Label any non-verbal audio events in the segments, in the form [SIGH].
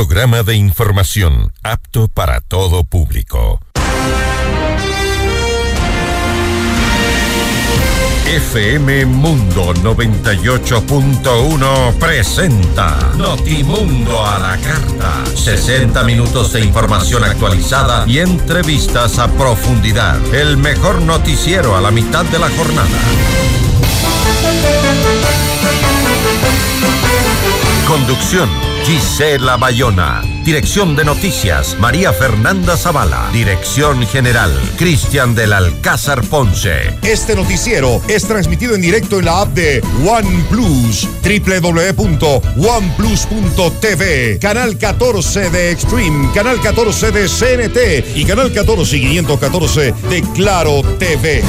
programa de información apto para todo público. FM Mundo 98.1 presenta Notimundo a la carta. 60 minutos de información actualizada y entrevistas a profundidad. El mejor noticiero a la mitad de la jornada. Conducción Gisela Bayona. Dirección de Noticias, María Fernanda Zavala. Dirección General, Cristian del Alcázar Ponce. Este noticiero es transmitido en directo en la app de OnePlus, www.oneplus.tv, canal 14 de Extreme, canal 14 de CNT y canal 14 y 514 de Claro TV.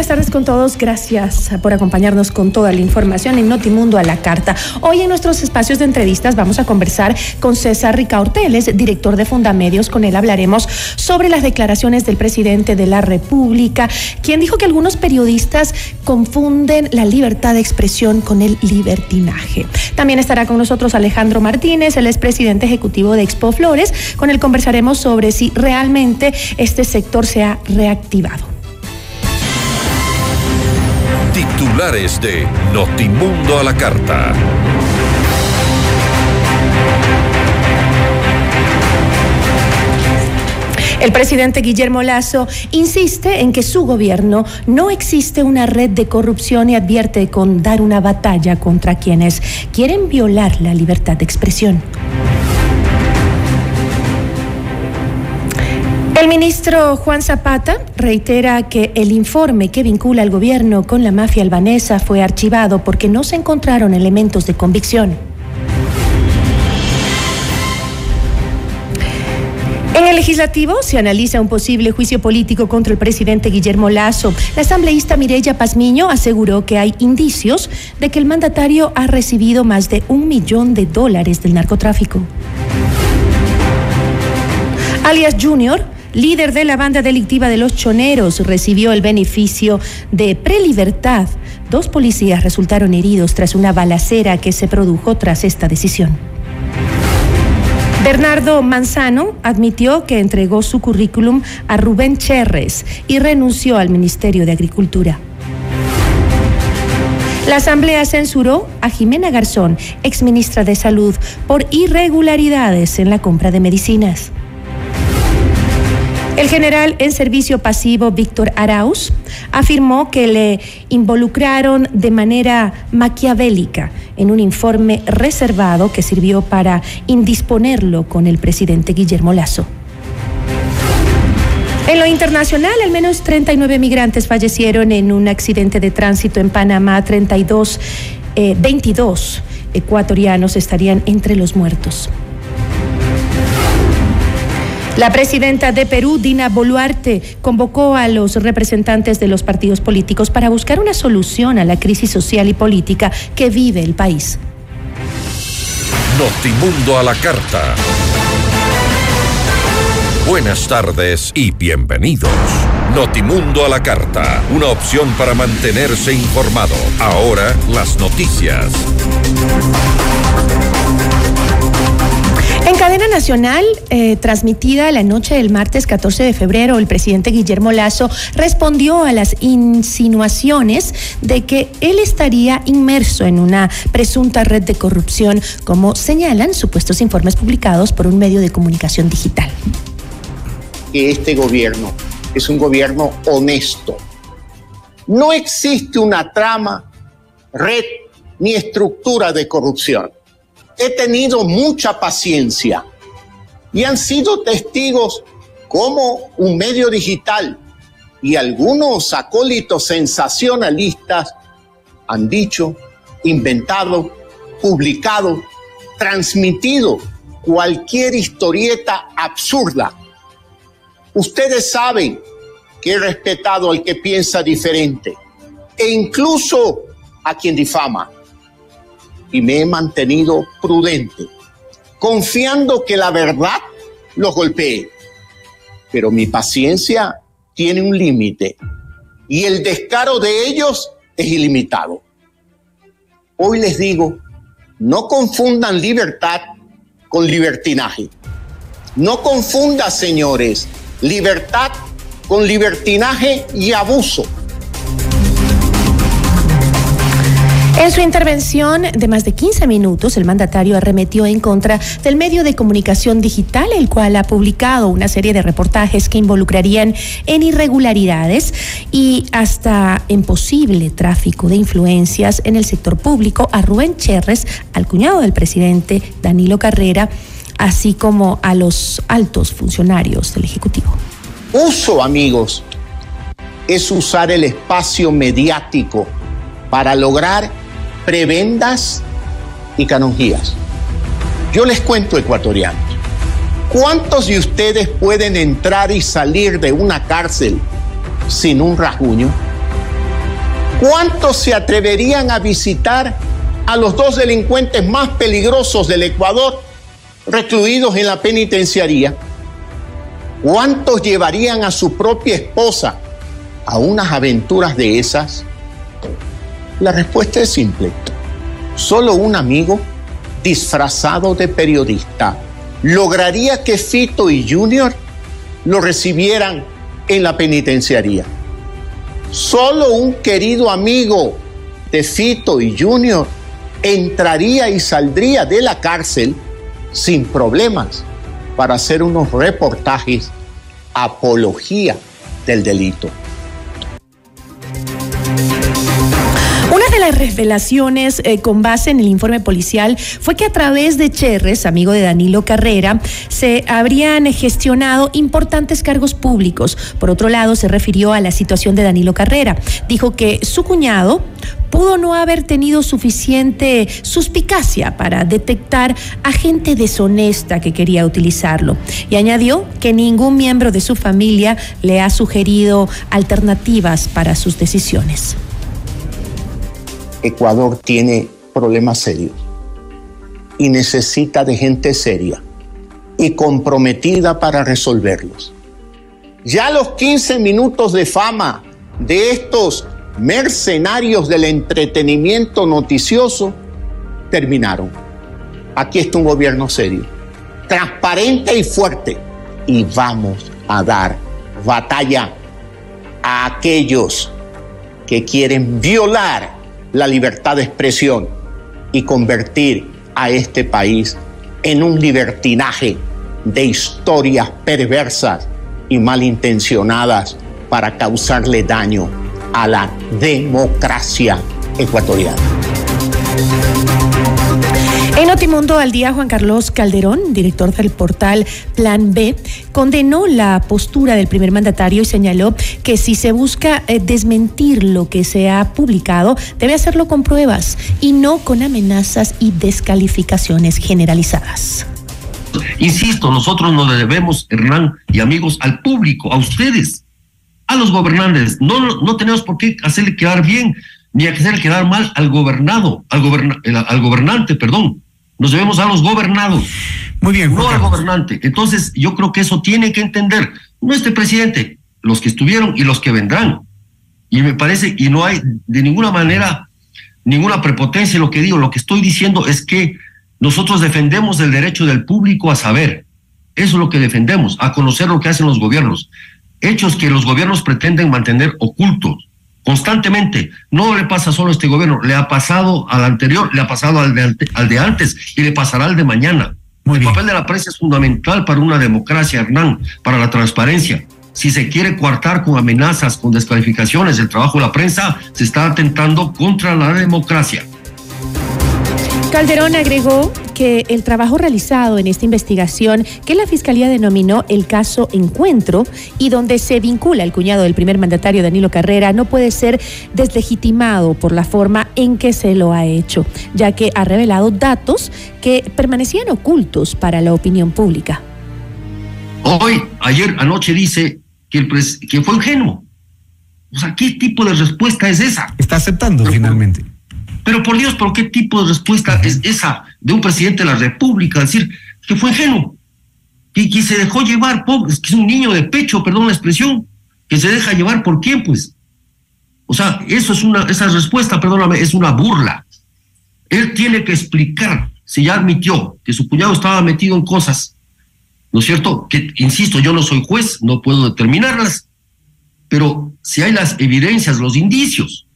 Buenas tardes con todos. Gracias por acompañarnos con toda la información en Notimundo a la carta. Hoy en nuestros espacios de entrevistas vamos a conversar con César Ricaurteles, director de Fundamedios. Con él hablaremos sobre las declaraciones del presidente de la República, quien dijo que algunos periodistas confunden la libertad de expresión con el libertinaje. También estará con nosotros Alejandro Martínez, el expresidente ejecutivo de Expo Flores. Con él conversaremos sobre si realmente este sector se ha reactivado. Titulares de Notimundo a la Carta. El presidente Guillermo Lazo insiste en que su gobierno no existe una red de corrupción y advierte con dar una batalla contra quienes quieren violar la libertad de expresión. El ministro Juan Zapata reitera que el informe que vincula al gobierno con la mafia albanesa fue archivado porque no se encontraron elementos de convicción. En el legislativo se analiza un posible juicio político contra el presidente Guillermo Lazo. La asambleísta Mireya Pazmiño aseguró que hay indicios de que el mandatario ha recibido más de un millón de dólares del narcotráfico. Alias Junior líder de la banda delictiva de los choneros, recibió el beneficio de prelibertad. Dos policías resultaron heridos tras una balacera que se produjo tras esta decisión. Bernardo Manzano admitió que entregó su currículum a Rubén Cherres y renunció al Ministerio de Agricultura. La Asamblea censuró a Jimena Garzón, exministra de Salud, por irregularidades en la compra de medicinas. El general en servicio pasivo Víctor Arauz afirmó que le involucraron de manera maquiavélica en un informe reservado que sirvió para indisponerlo con el presidente Guillermo Lazo. En lo internacional, al menos 39 migrantes fallecieron en un accidente de tránsito en Panamá. 32, 22 eh, ecuatorianos estarían entre los muertos. La presidenta de Perú, Dina Boluarte, convocó a los representantes de los partidos políticos para buscar una solución a la crisis social y política que vive el país. Notimundo a la carta. Buenas tardes y bienvenidos. Notimundo a la carta, una opción para mantenerse informado. Ahora las noticias. En cadena nacional, eh, transmitida la noche del martes 14 de febrero, el presidente Guillermo Lazo respondió a las insinuaciones de que él estaría inmerso en una presunta red de corrupción, como señalan supuestos informes publicados por un medio de comunicación digital. Este gobierno es un gobierno honesto. No existe una trama, red ni estructura de corrupción he tenido mucha paciencia y han sido testigos como un medio digital y algunos acólitos sensacionalistas han dicho, inventado, publicado, transmitido cualquier historieta absurda. Ustedes saben que he respetado al que piensa diferente e incluso a quien difama. Y me he mantenido prudente, confiando que la verdad los golpee. Pero mi paciencia tiene un límite y el descaro de ellos es ilimitado. Hoy les digo, no confundan libertad con libertinaje. No confunda, señores, libertad con libertinaje y abuso. En su intervención de más de 15 minutos, el mandatario arremetió en contra del medio de comunicación digital, el cual ha publicado una serie de reportajes que involucrarían en irregularidades y hasta en posible tráfico de influencias en el sector público a Rubén Cherres, al cuñado del presidente Danilo Carrera, así como a los altos funcionarios del Ejecutivo. Uso, amigos, es usar el espacio mediático para lograr prebendas y canonjías. Yo les cuento, ecuatorianos, ¿cuántos de ustedes pueden entrar y salir de una cárcel sin un rasguño? ¿Cuántos se atreverían a visitar a los dos delincuentes más peligrosos del Ecuador recluidos en la penitenciaría? ¿Cuántos llevarían a su propia esposa a unas aventuras de esas? La respuesta es simple. Solo un amigo disfrazado de periodista lograría que Fito y Junior lo recibieran en la penitenciaría. Solo un querido amigo de Fito y Junior entraría y saldría de la cárcel sin problemas para hacer unos reportajes apología del delito. Las revelaciones eh, con base en el informe policial fue que a través de Cherres, amigo de Danilo Carrera, se habrían gestionado importantes cargos públicos. Por otro lado, se refirió a la situación de Danilo Carrera. Dijo que su cuñado pudo no haber tenido suficiente suspicacia para detectar a gente deshonesta que quería utilizarlo. Y añadió que ningún miembro de su familia le ha sugerido alternativas para sus decisiones. Ecuador tiene problemas serios y necesita de gente seria y comprometida para resolverlos. Ya los 15 minutos de fama de estos mercenarios del entretenimiento noticioso terminaron. Aquí está un gobierno serio, transparente y fuerte. Y vamos a dar batalla a aquellos que quieren violar la libertad de expresión y convertir a este país en un libertinaje de historias perversas y malintencionadas para causarle daño a la democracia ecuatoriana. En Notimundo al día, Juan Carlos Calderón, director del portal Plan B, condenó la postura del primer mandatario y señaló que si se busca eh, desmentir lo que se ha publicado, debe hacerlo con pruebas y no con amenazas y descalificaciones generalizadas. Insisto, nosotros nos debemos, Hernán y amigos, al público, a ustedes, a los gobernantes. No, no tenemos por qué hacerle quedar bien ni hacerle quedar mal al gobernado, al, al gobernante, perdón nos debemos a los gobernados. Muy bien, No al gobernante. Entonces, yo creo que eso tiene que entender, no este presidente, los que estuvieron y los que vendrán. Y me parece, y no hay de ninguna manera ninguna prepotencia en lo que digo, lo que estoy diciendo es que nosotros defendemos el derecho del público a saber. Eso es lo que defendemos, a conocer lo que hacen los gobiernos. Hechos que los gobiernos pretenden mantener ocultos constantemente. No le pasa solo a este gobierno, le ha pasado al anterior, le ha pasado al de, al de antes y le pasará al de mañana. el papel de la prensa es fundamental para una democracia, Hernán, para la transparencia. Si se quiere coartar con amenazas, con descalificaciones el trabajo de la prensa, se está atentando contra la democracia. Calderón agregó que el trabajo realizado en esta investigación, que la Fiscalía denominó el caso Encuentro y donde se vincula el cuñado del primer mandatario Danilo Carrera, no puede ser deslegitimado por la forma en que se lo ha hecho, ya que ha revelado datos que permanecían ocultos para la opinión pública. Hoy, ayer, anoche dice que, el que fue ingenuo, O sea, ¿qué tipo de respuesta es esa? Está aceptando finalmente. Pero por Dios, ¿por qué tipo de respuesta es esa de un presidente de la República? Decir que fue ingenuo, que, que se dejó llevar, pobre, que es un niño de pecho, perdón la expresión, que se deja llevar por quién, pues. O sea, eso es una, esa respuesta, perdóname, es una burla. Él tiene que explicar si ya admitió que su cuñado estaba metido en cosas, ¿no es cierto? Que, insisto, yo no soy juez, no puedo determinarlas, pero si hay las evidencias, los indicios,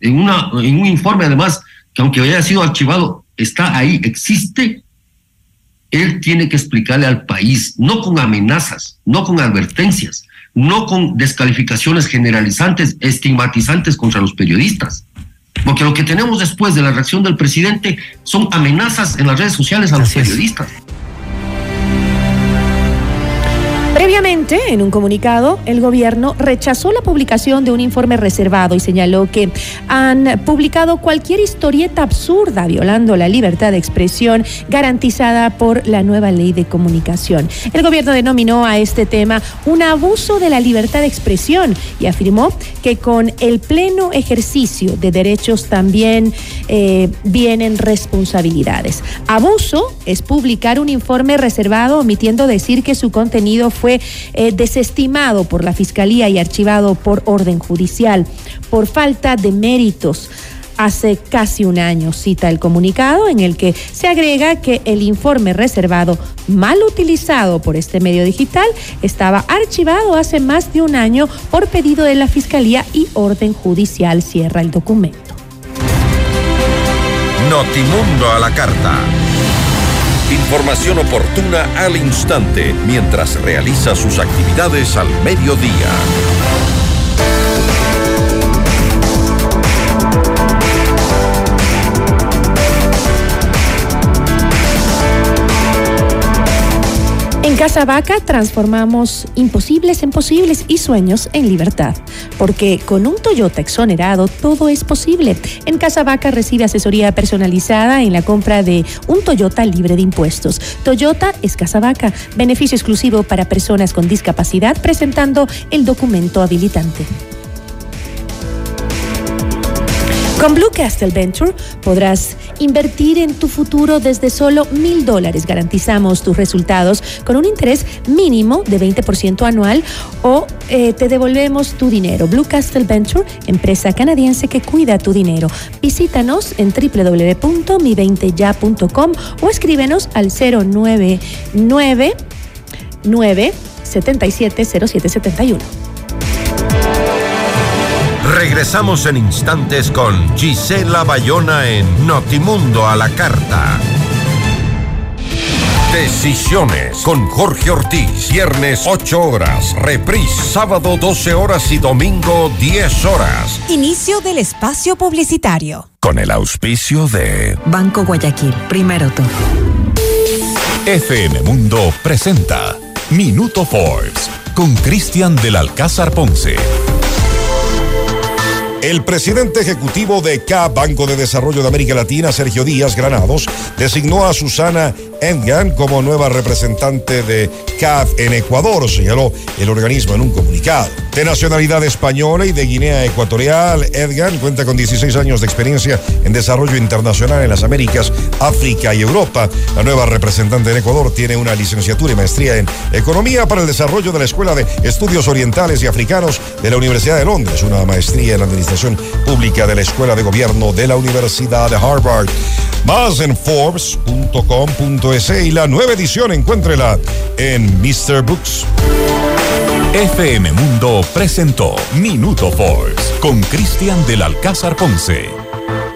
en, una, en un informe además, que aunque haya sido archivado, está ahí, existe, él tiene que explicarle al país, no con amenazas, no con advertencias, no con descalificaciones generalizantes, estigmatizantes contra los periodistas. Porque lo que tenemos después de la reacción del presidente son amenazas en las redes sociales a los periodistas. Previamente, en un comunicado, el gobierno rechazó la publicación de un informe reservado y señaló que han publicado cualquier historieta absurda violando la libertad de expresión garantizada por la nueva ley de comunicación. El gobierno denominó a este tema un abuso de la libertad de expresión y afirmó que con el pleno ejercicio de derechos también eh, vienen responsabilidades. Abuso es publicar un informe reservado omitiendo decir que su contenido fue fue eh, desestimado por la Fiscalía y archivado por orden judicial por falta de méritos hace casi un año, cita el comunicado en el que se agrega que el informe reservado mal utilizado por este medio digital estaba archivado hace más de un año por pedido de la Fiscalía y orden judicial cierra el documento. Notimundo a la carta. Información oportuna al instante mientras realiza sus actividades al mediodía. En Casa Vaca transformamos imposibles en posibles y sueños en libertad, porque con un Toyota exonerado todo es posible. En Casa Vaca recibe asesoría personalizada en la compra de un Toyota libre de impuestos. Toyota es Casa Vaca, beneficio exclusivo para personas con discapacidad presentando el documento habilitante. Con Blue Castle Venture podrás invertir en tu futuro desde solo mil dólares. Garantizamos tus resultados con un interés mínimo de 20% anual o eh, te devolvemos tu dinero. Blue Castle Venture, empresa canadiense que cuida tu dinero. Visítanos en www.mi20ya.com o escríbenos al 099 9770771. Regresamos en instantes con Gisela Bayona en Notimundo a la Carta. Decisiones con Jorge Ortiz. Viernes 8 horas. Reprise sábado 12 horas y domingo 10 horas. Inicio del espacio publicitario. Con el auspicio de Banco Guayaquil. Primero tú. FM Mundo presenta Minuto Forbes con Cristian del Alcázar Ponce. El presidente ejecutivo de CA, Banco de Desarrollo de América Latina, Sergio Díaz Granados, designó a Susana Engan como nueva representante de CAF en Ecuador, señaló el organismo en un comunicado. De nacionalidad española y de Guinea Ecuatorial, Edgan cuenta con 16 años de experiencia en desarrollo internacional en las Américas, África y Europa. La nueva representante en Ecuador tiene una licenciatura y maestría en Economía para el Desarrollo de la Escuela de Estudios Orientales y Africanos de la Universidad de Londres, una maestría en Administración Pública de la Escuela de Gobierno de la Universidad de Harvard. Más en Forbes.com.es y la nueva edición encuéntrela en Mr. Books. FM Mundo presentó Minuto Forbes con Cristian del Alcázar Ponce.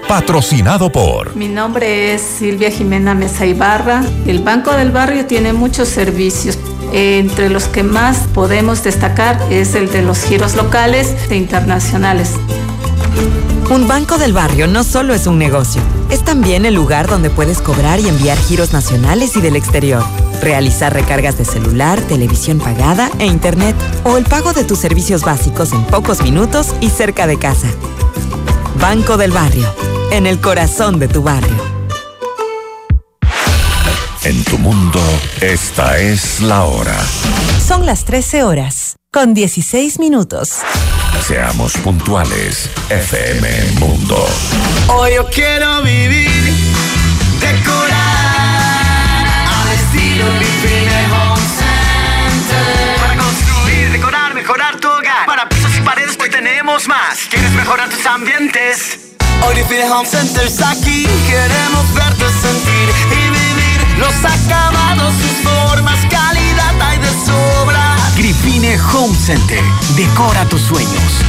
Patrocinado por. Mi nombre es Silvia Jimena Mesa Ibarra. El Banco del Barrio tiene muchos servicios. Entre los que más podemos destacar es el de los giros locales e internacionales. Un banco del barrio no solo es un negocio, es también el lugar donde puedes cobrar y enviar giros nacionales y del exterior, realizar recargas de celular, televisión pagada e internet o el pago de tus servicios básicos en pocos minutos y cerca de casa. Banco del Barrio, en el corazón de tu barrio. En tu mundo, esta es la hora. Son las 13 horas, con 16 minutos. Seamos puntuales. FM Mundo. Hoy yo quiero vivir, decorar al estilo Home Center. Para construir, decorar, mejorar tu hogar. Para pisos y paredes hoy tenemos más. ¿Quieres mejorar tus ambientes? Hoy Vivine Home Center está aquí. Queremos verte sentir y vivir los acabados, sus formas, Gripine Home Center. Decora tus sueños.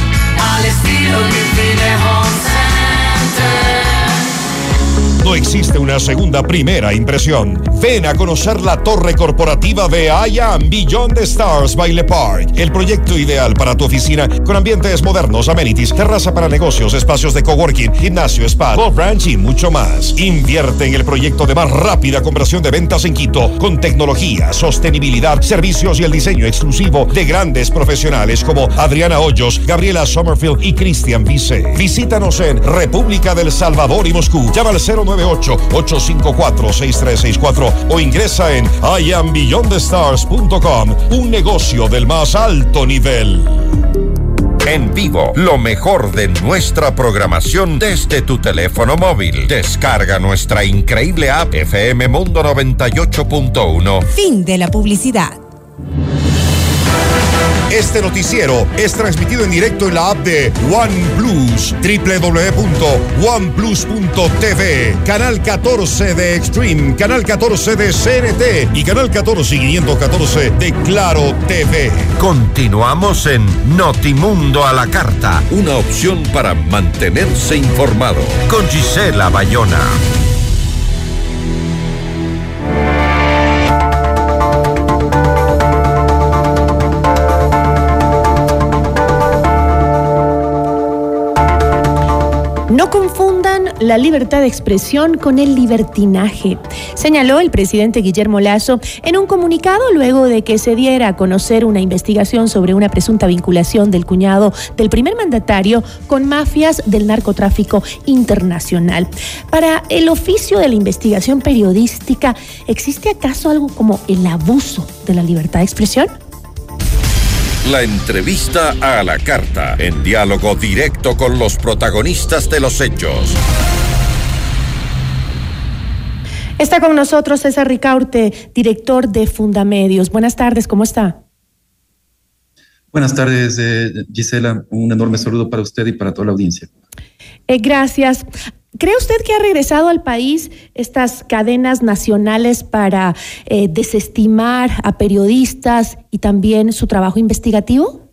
Al estilo Gripine Home Center. No existe una segunda primera impresión. Ven a conocer la torre corporativa de I Am Beyond Stars by Le Park. El proyecto ideal para tu oficina con ambientes modernos, amenities, terraza para negocios, espacios de coworking, gimnasio, spa, golf ranch y mucho más. Invierte en el proyecto de más rápida conversión de ventas en Quito con tecnología, sostenibilidad, servicios y el diseño exclusivo de grandes profesionales como Adriana Hoyos, Gabriela Sommerfield y Cristian Vice. Visítanos en República del Salvador y Moscú. Llama al 098-854-6364 o ingresa en iambeyondthestars.com. Un negocio del más alto nivel. En vivo, lo mejor de nuestra programación desde tu teléfono móvil. Descarga nuestra increíble app FM Mundo 98.1. Fin de la publicidad. Este noticiero es transmitido en directo en la app de OnePlus, www.oneplus.tv, canal 14 de Extreme, canal 14 de CNT y canal 14 y 514 de Claro TV. Continuamos en Notimundo a la Carta, una opción para mantenerse informado con Gisela Bayona. La libertad de expresión con el libertinaje, señaló el presidente Guillermo Lazo en un comunicado luego de que se diera a conocer una investigación sobre una presunta vinculación del cuñado del primer mandatario con mafias del narcotráfico internacional. Para el oficio de la investigación periodística, ¿existe acaso algo como el abuso de la libertad de expresión? La entrevista a la carta, en diálogo directo con los protagonistas de los hechos. Está con nosotros César Ricaurte, director de Fundamedios. Buenas tardes, ¿cómo está? Buenas tardes, eh, Gisela. Un enorme saludo para usted y para toda la audiencia. Eh, gracias. ¿Cree usted que ha regresado al país estas cadenas nacionales para eh, desestimar a periodistas y también su trabajo investigativo?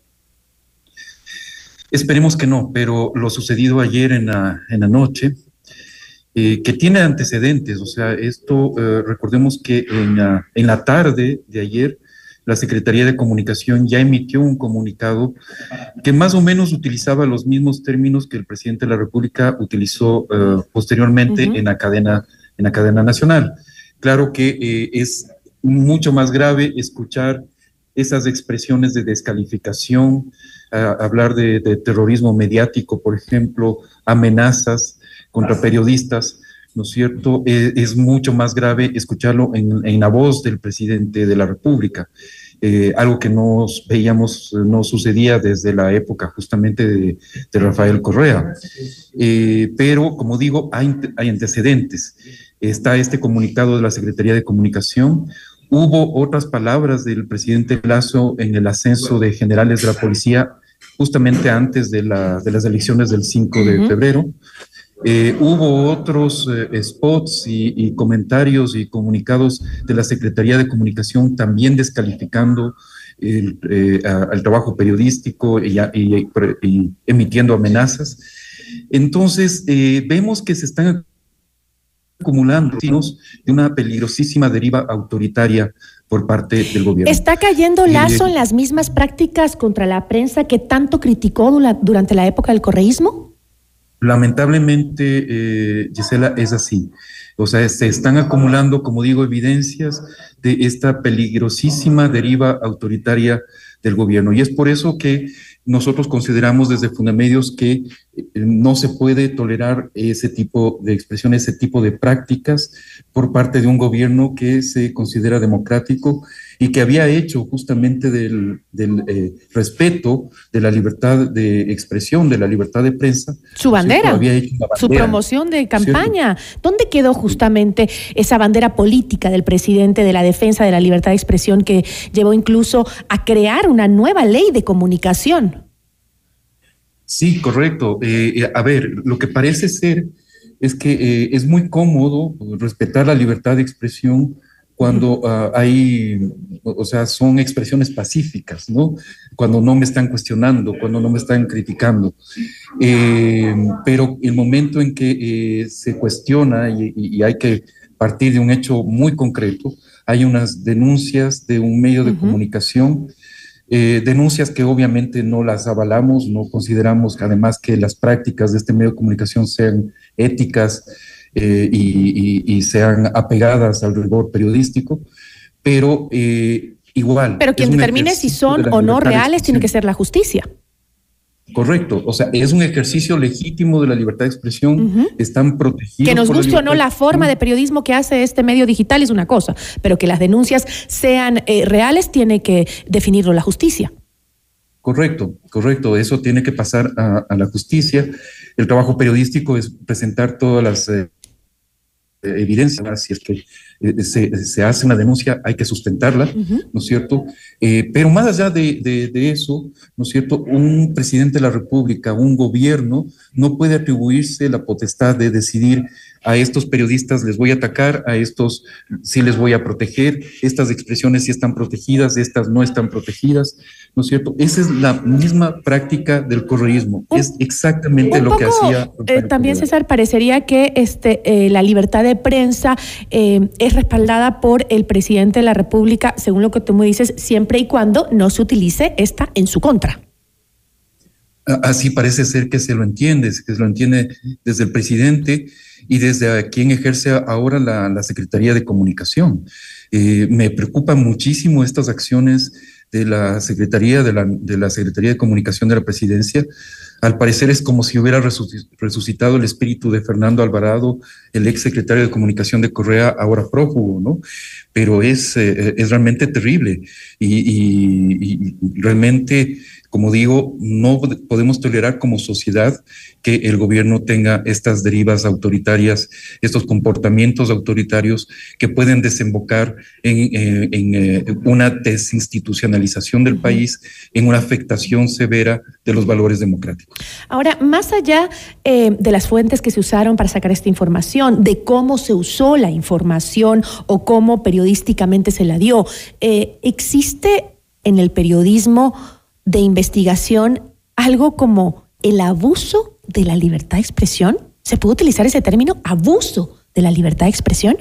Esperemos que no, pero lo sucedido ayer en la, noche, eh, que tiene antecedentes, o sea, esto, eh, recordemos que en la tarde de ayer, la Secretaría de Comunicación ya emitió un comunicado que más o menos utilizaba los mismos términos que el presidente de la República utilizó eh, posteriormente en, la cadena, en la cadena nacional. Claro que eh, es mucho más grave escuchar esas expresiones de descalificación, uh, hablar de, de, terrorismo mediático, por ejemplo, amenazas contra periodistas, ¿no es cierto? Eh, es mucho más grave escucharlo en, en, la voz del presidente de la República. Eh, algo que no veíamos, no sucedía desde la época justamente de, de Rafael Correa. Eh, pero, como digo, hay, hay antecedentes. Está este comunicado de la Secretaría de Comunicación, Hubo otras palabras del presidente Lazo en el ascenso de generales de la policía justamente antes de, la, de las elecciones del 5 de febrero. Eh, hubo otros eh, spots y, y, comentarios y comunicados de la Secretaría de Comunicación también descalificando el, eh, al trabajo periodístico y, y, y, emitiendo amenazas. Entonces, eh, vemos que se están acumulando de una peligrosísima deriva autoritaria por parte del gobierno. ¿Está cayendo Lazo en las mismas prácticas contra la prensa que tanto criticó durante la época del correísmo? Lamentablemente, eh, Gisela, es así. O sea, se están acumulando, como digo, evidencias de esta peligrosísima deriva autoritaria del gobierno. Y es por eso que nosotros consideramos desde Fundamedios que no se puede tolerar ese tipo de expresión, ese tipo de prácticas por parte de un gobierno que se considera democrático y que había hecho justamente del, eh, respeto de la libertad de expresión, de la libertad de prensa. Su bandera, su promoción de campaña. ¿Dónde quedó justamente esa bandera política del presidente de la defensa de la libertad de expresión que llevó incluso a crear una nueva ley de comunicación? Sí, correcto. Eh, eh, a ver, lo que parece ser es que es muy cómodo respetar la libertad de expresión cuando ah, hay, o sea, son expresiones pacíficas, ¿no? Cuando no me están cuestionando, cuando no me están criticando. Eh, pero el momento en que eh, se cuestiona y, hay que partir de un hecho muy concreto, hay unas denuncias de un medio de comunicación, eh, denuncias que obviamente no las avalamos, no consideramos además que las prácticas de este medio de comunicación sean éticas, eh, y, sean apegadas al rigor periodístico, pero eh, igual. Pero quien determine si son o no reales tiene que ser la justicia. Correcto, o sea, es un ejercicio legítimo de la libertad de expresión, están protegidos. Que nos guste o no la forma de periodismo que hace este medio digital es una cosa, pero que las denuncias sean eh, reales tiene que definirlo la justicia. Correcto, correcto, eso tiene que pasar a, la justicia. El trabajo periodístico es presentar todas las evidencia, si es que eh, se, hace una denuncia, hay que sustentarla, ¿no es cierto? Eh, pero más allá de, de, eso, ¿no es cierto? Un presidente de la República, un gobierno, no puede atribuirse la potestad de decidir a estos periodistas les voy a atacar, a estos sí les voy a proteger, estas expresiones sí están protegidas, estas no están protegidas, ¿no es cierto? Esa es la misma práctica del correísmo, es exactamente lo que hacía. Eh, también, César, parecería que este, eh, la libertad de prensa eh, es respaldada por el presidente de la República, según lo que tú me dices, siempre y cuando no se utilice esta en su contra. Así parece ser que se lo entiende, que se lo entiende desde el presidente y desde quien ejerce ahora la, Secretaría de Comunicación. Eh, me preocupan muchísimo estas acciones de la Secretaría de la, de la Secretaría de Comunicación de la Presidencia. Al parecer es como si hubiera resucitado el espíritu de Fernando Alvarado, el ex secretario de Comunicación de Correa, ahora prófugo, ¿no? Pero es, eh, es realmente terrible y, y realmente como digo, no podemos tolerar como sociedad que el gobierno tenga estas derivas autoritarias, estos comportamientos autoritarios que pueden desembocar en, eh, eh, una desinstitucionalización del país, en una afectación severa de los valores democráticos. Ahora, más allá eh, de las fuentes que se usaron para sacar esta información, de cómo se usó la información o cómo periodísticamente se la dio, ¿existe en el periodismo de investigación algo como el abuso de la libertad de expresión? ¿Se puede utilizar ese término, abuso de la libertad de expresión?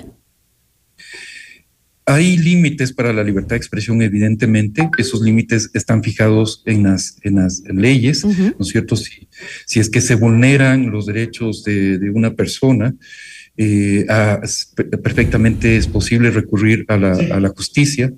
Hay límites para la libertad de expresión, evidentemente. Esos límites están fijados en las, en las leyes, ¿no es cierto? Si, si, es que se vulneran los derechos de, de una persona, eh, perfectamente es posible recurrir a la, a la justicia.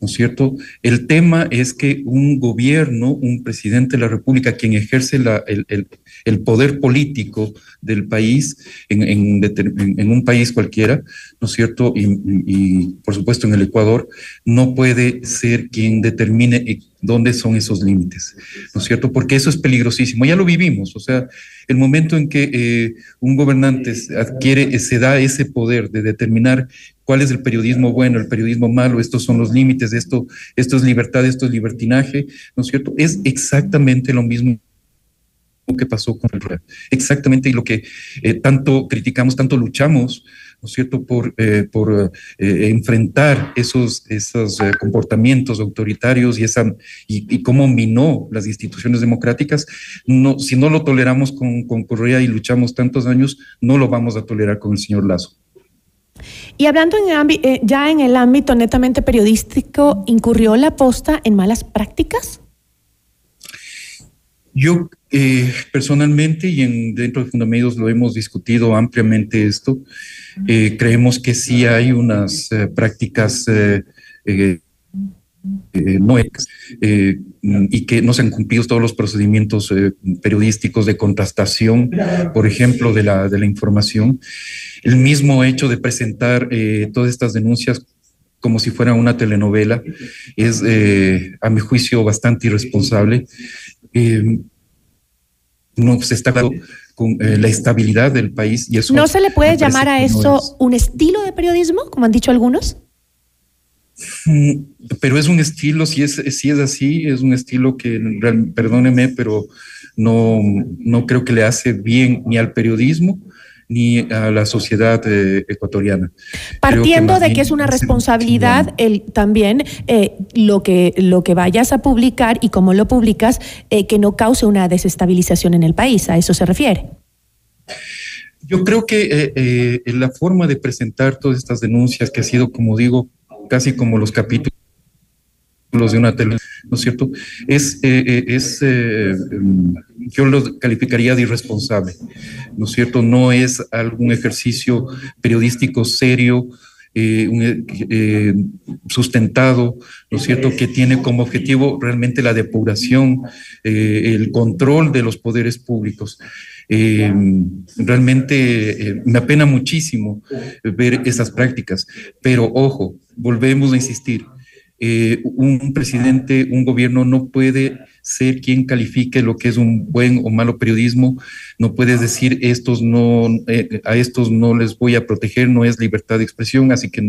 ¿No es cierto? El tema es que un gobierno, un presidente de la República, quien ejerce el, el, el, poder político del país, en, en, en, un país cualquiera, ¿no es cierto? Y, y, por supuesto en el Ecuador, no puede ser quien determine dónde son esos límites, ¿no es cierto? Porque eso es peligrosísimo, ya lo vivimos, o sea, el momento en que eh, un gobernante adquiere, se da ese poder de determinar cuál es el periodismo bueno, el periodismo malo, estos son los límites, esto, esto es libertad, esto es libertinaje, ¿no es cierto? Es exactamente lo mismo que pasó con el exactamente y lo que eh, tanto criticamos, tanto luchamos, ¿no es cierto?, por, eh, por eh, enfrentar esos, esos comportamientos autoritarios y, esa, y, cómo minó las instituciones democráticas. No, si no lo toleramos con, con Correa y luchamos tantos años, no lo vamos a tolerar con el señor Lazo. Y hablando eh, ya en el ámbito netamente periodístico, ¿incurrió la posta en malas prácticas? Yo eh, personalmente y en, dentro de Fundamedios lo hemos discutido ampliamente esto. Eh, creemos que sí hay unas prácticas no y que no se han cumplido todos los procedimientos periodísticos de contrastación, por ejemplo, de la, de la información el mismo hecho de presentar eh, todas estas denuncias como si fuera una telenovela, es, eh, a mi juicio, bastante irresponsable. Eh, no se está con eh, la estabilidad del país y eso. ¿No se le puede llamar a no eso es. un estilo de periodismo, como han dicho algunos? Pero es un estilo, si es, si es así, es un estilo que, perdóneme, pero no, no creo que le hace bien ni al periodismo ni a la sociedad eh, ecuatoriana. Partiendo de que es una responsabilidad el, también eh, lo, que, lo que vayas a publicar y cómo lo publicas, eh, que no cause una desestabilización en el país. ¿A eso se refiere? Yo creo que la forma de presentar todas estas denuncias, que ha sido, como digo, casi como los capítulos de una tele, ¿no es cierto? Es, eh, eh, es eh, yo lo calificaría de irresponsable, ¿no es cierto? No es algún ejercicio periodístico serio, eh, sustentado, ¿no es cierto?, que tiene como objetivo realmente la depuración, el control de los poderes públicos. Realmente me apena muchísimo ver esas prácticas, pero ojo, volvemos a insistir, eh, un presidente, un gobierno no puede ser quien califique lo que es un buen o malo periodismo, no puedes decir estos no, eh, a estos no les voy a proteger, no es libertad de expresión, así que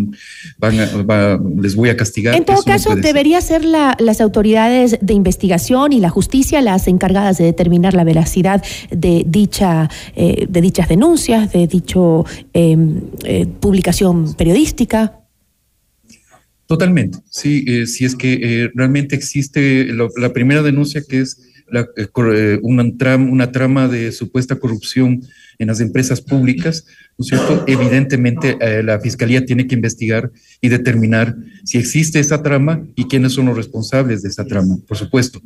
van a- va- les voy a castigar. En todo Eso no caso, ser. debería ser la- las autoridades de investigación y la justicia las encargadas de determinar la veracidad de, dicha, eh, de dichas denuncias, de dicho eh, publicación periodística. Totalmente, sí, eh, si es que eh, realmente existe la primera denuncia que es la, eh, una, tram- una trama de supuesta corrupción en las empresas públicas, ¿no es cierto? Evidentemente la Fiscalía tiene que investigar y determinar si existe esa trama y quiénes son los responsables de esa trama, por supuesto.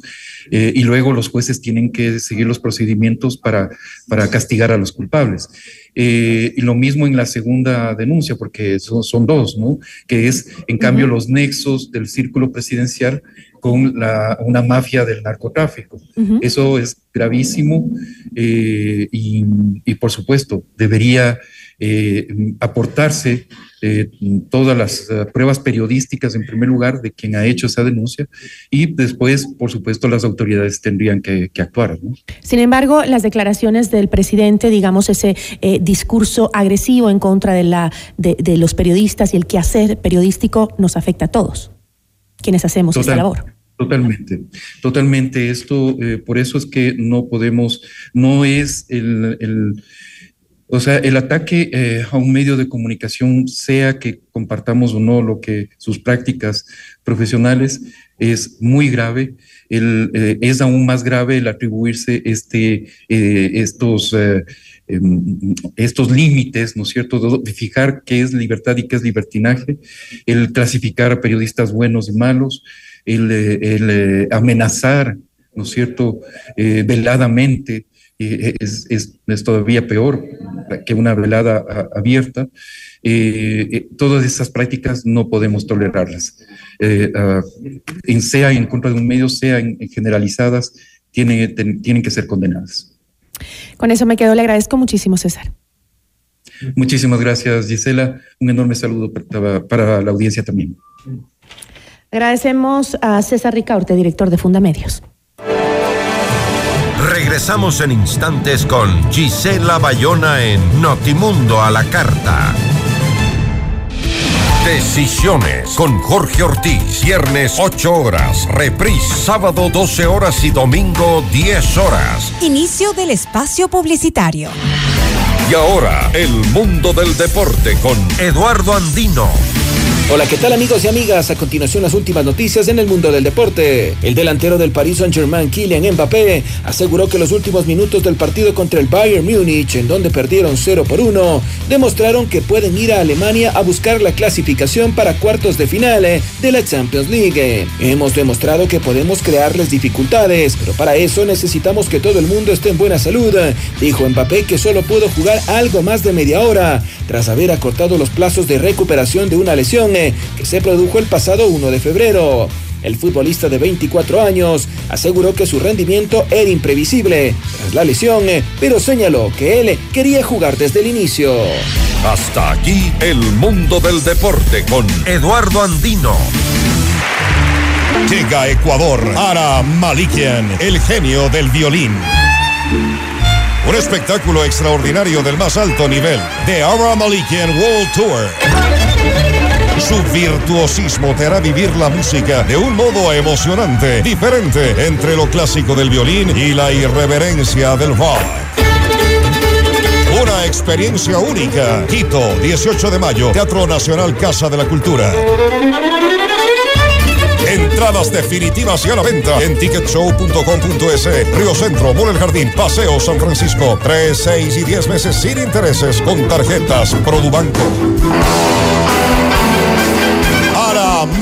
Y luego los jueces tienen que seguir los procedimientos para, para castigar a los culpables. Eh, y lo mismo en la segunda denuncia, porque son, son dos, ¿no? Que es, en cambio, los nexos del círculo presidencial con la, una mafia del narcotráfico. Eso es gravísimo eh, y, y, por supuesto, debería eh, aportarse eh, todas las eh, pruebas periodísticas en primer lugar de quien ha hecho esa denuncia y después, por supuesto, las autoridades tendrían que, que actuar. ¿no? Sin embargo, las declaraciones del presidente, digamos, ese eh, discurso agresivo en contra de, la, de, de los periodistas y el quehacer periodístico nos afecta a todos, quienes hacemos esta Total. labor. Totalmente, totalmente. Esto, eh, por eso es que no podemos, no es el, el o sea, el ataque eh, a un medio de comunicación, sea que compartamos o no lo que sus prácticas profesionales, es muy grave. Eh, es aún más grave el atribuirse este, eh, estos, em, estos límites, ¿no es cierto?, de, fijar qué es libertad y qué es libertinaje, el clasificar a periodistas buenos y malos, el, amenazar, ¿no es cierto?, veladamente, eh, es, es, es, todavía peor que una velada a, abierta. Eh, eh, todas esas prácticas no podemos tolerarlas. Eh, uh, en, sea en contra de un medio, sea en, en generalizadas, tienen, ten, tienen que ser condenadas. Con eso me quedo, le agradezco muchísimo, César. Muchísimas gracias, Gisela. Un enorme saludo para, para la audiencia también. Agradecemos a César Ricaurte, director de Fundamedios. Regresamos en instantes con Gisela Bayona en Notimundo a la Carta. Decisiones con Jorge Ortiz. Viernes 8 horas. Reprise sábado 12 horas y domingo 10 horas. Inicio del espacio publicitario. Y ahora, el mundo del deporte con Eduardo Andino. Hola, ¿qué tal amigos y amigas? A continuación las últimas noticias en el mundo del deporte. El delantero del Paris Saint-Germain, Kylian Mbappé, aseguró que los últimos minutos del partido contra el Bayern Múnich, en donde perdieron 0 por 1, demostraron que pueden ir a Alemania a buscar la clasificación para cuartos de final de la Champions League. Hemos demostrado que podemos crearles dificultades, pero para eso necesitamos que todo el mundo esté en buena salud, dijo Mbappé que solo pudo jugar algo más de media hora, tras haber acortado los plazos de recuperación de una lesión que se produjo el pasado 1 de febrero. El futbolista de 24 años aseguró que su rendimiento era imprevisible tras la lesión, pero señaló que él quería jugar desde el inicio. Hasta aquí el mundo del deporte con Eduardo Andino. Llega a Ecuador Ara Malikian, el genio del violín. Un espectáculo extraordinario del más alto nivel. The Ara Malikian World Tour. Su virtuosismo te hará vivir la música de un modo emocionante, diferente entre lo clásico del violín y la irreverencia del rock. Una experiencia única. Quito, 18 de mayo, Teatro Nacional Casa de la Cultura. Entradas definitivas y a la venta en ticketshow.com.es. Río Centro, Mall El Jardín, Paseo San Francisco. 3, 6 y 10 meses sin intereses con tarjetas Produbanco.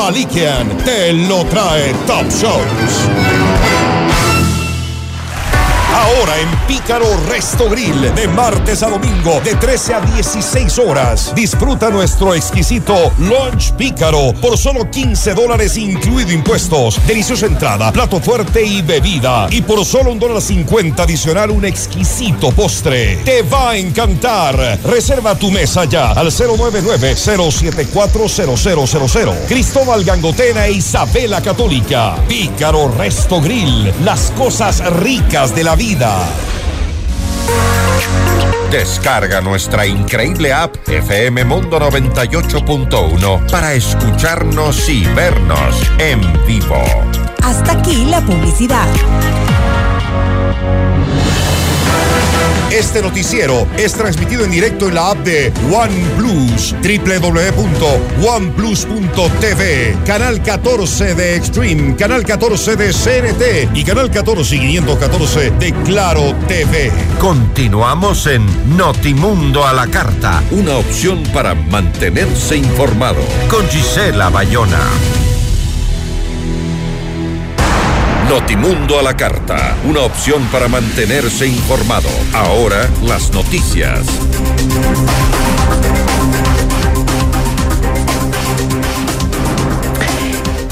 Malikian te lo trae Top Shows. Ahora en Pícaro Resto Grill, de martes a domingo, de 13 a 16 horas. Disfruta nuestro exquisito Lunch Pícaro por solo 15 dólares, incluido impuestos. Deliciosa entrada, plato fuerte y bebida. Y por solo un dólar 50 adicional, un exquisito postre. Te va a encantar. Reserva tu mesa ya al 099-074-0000. Cristóbal Gangotena e Isabela Católica. Pícaro Resto Grill, las cosas ricas de la vida. Descarga nuestra increíble app FM Mundo 98.1 para escucharnos y vernos en vivo. Hasta aquí la publicidad. Este noticiero es transmitido en directo en la app de OnePlus, www.oneplus.tv, canal 14 de Extreme, canal 14 de CNT y canal 14 y 514 de Claro TV. Continuamos en Notimundo a la Carta, una opción para mantenerse informado con Gisela Bayona. Notimundo a la Carta, una opción para mantenerse informado. Ahora las noticias.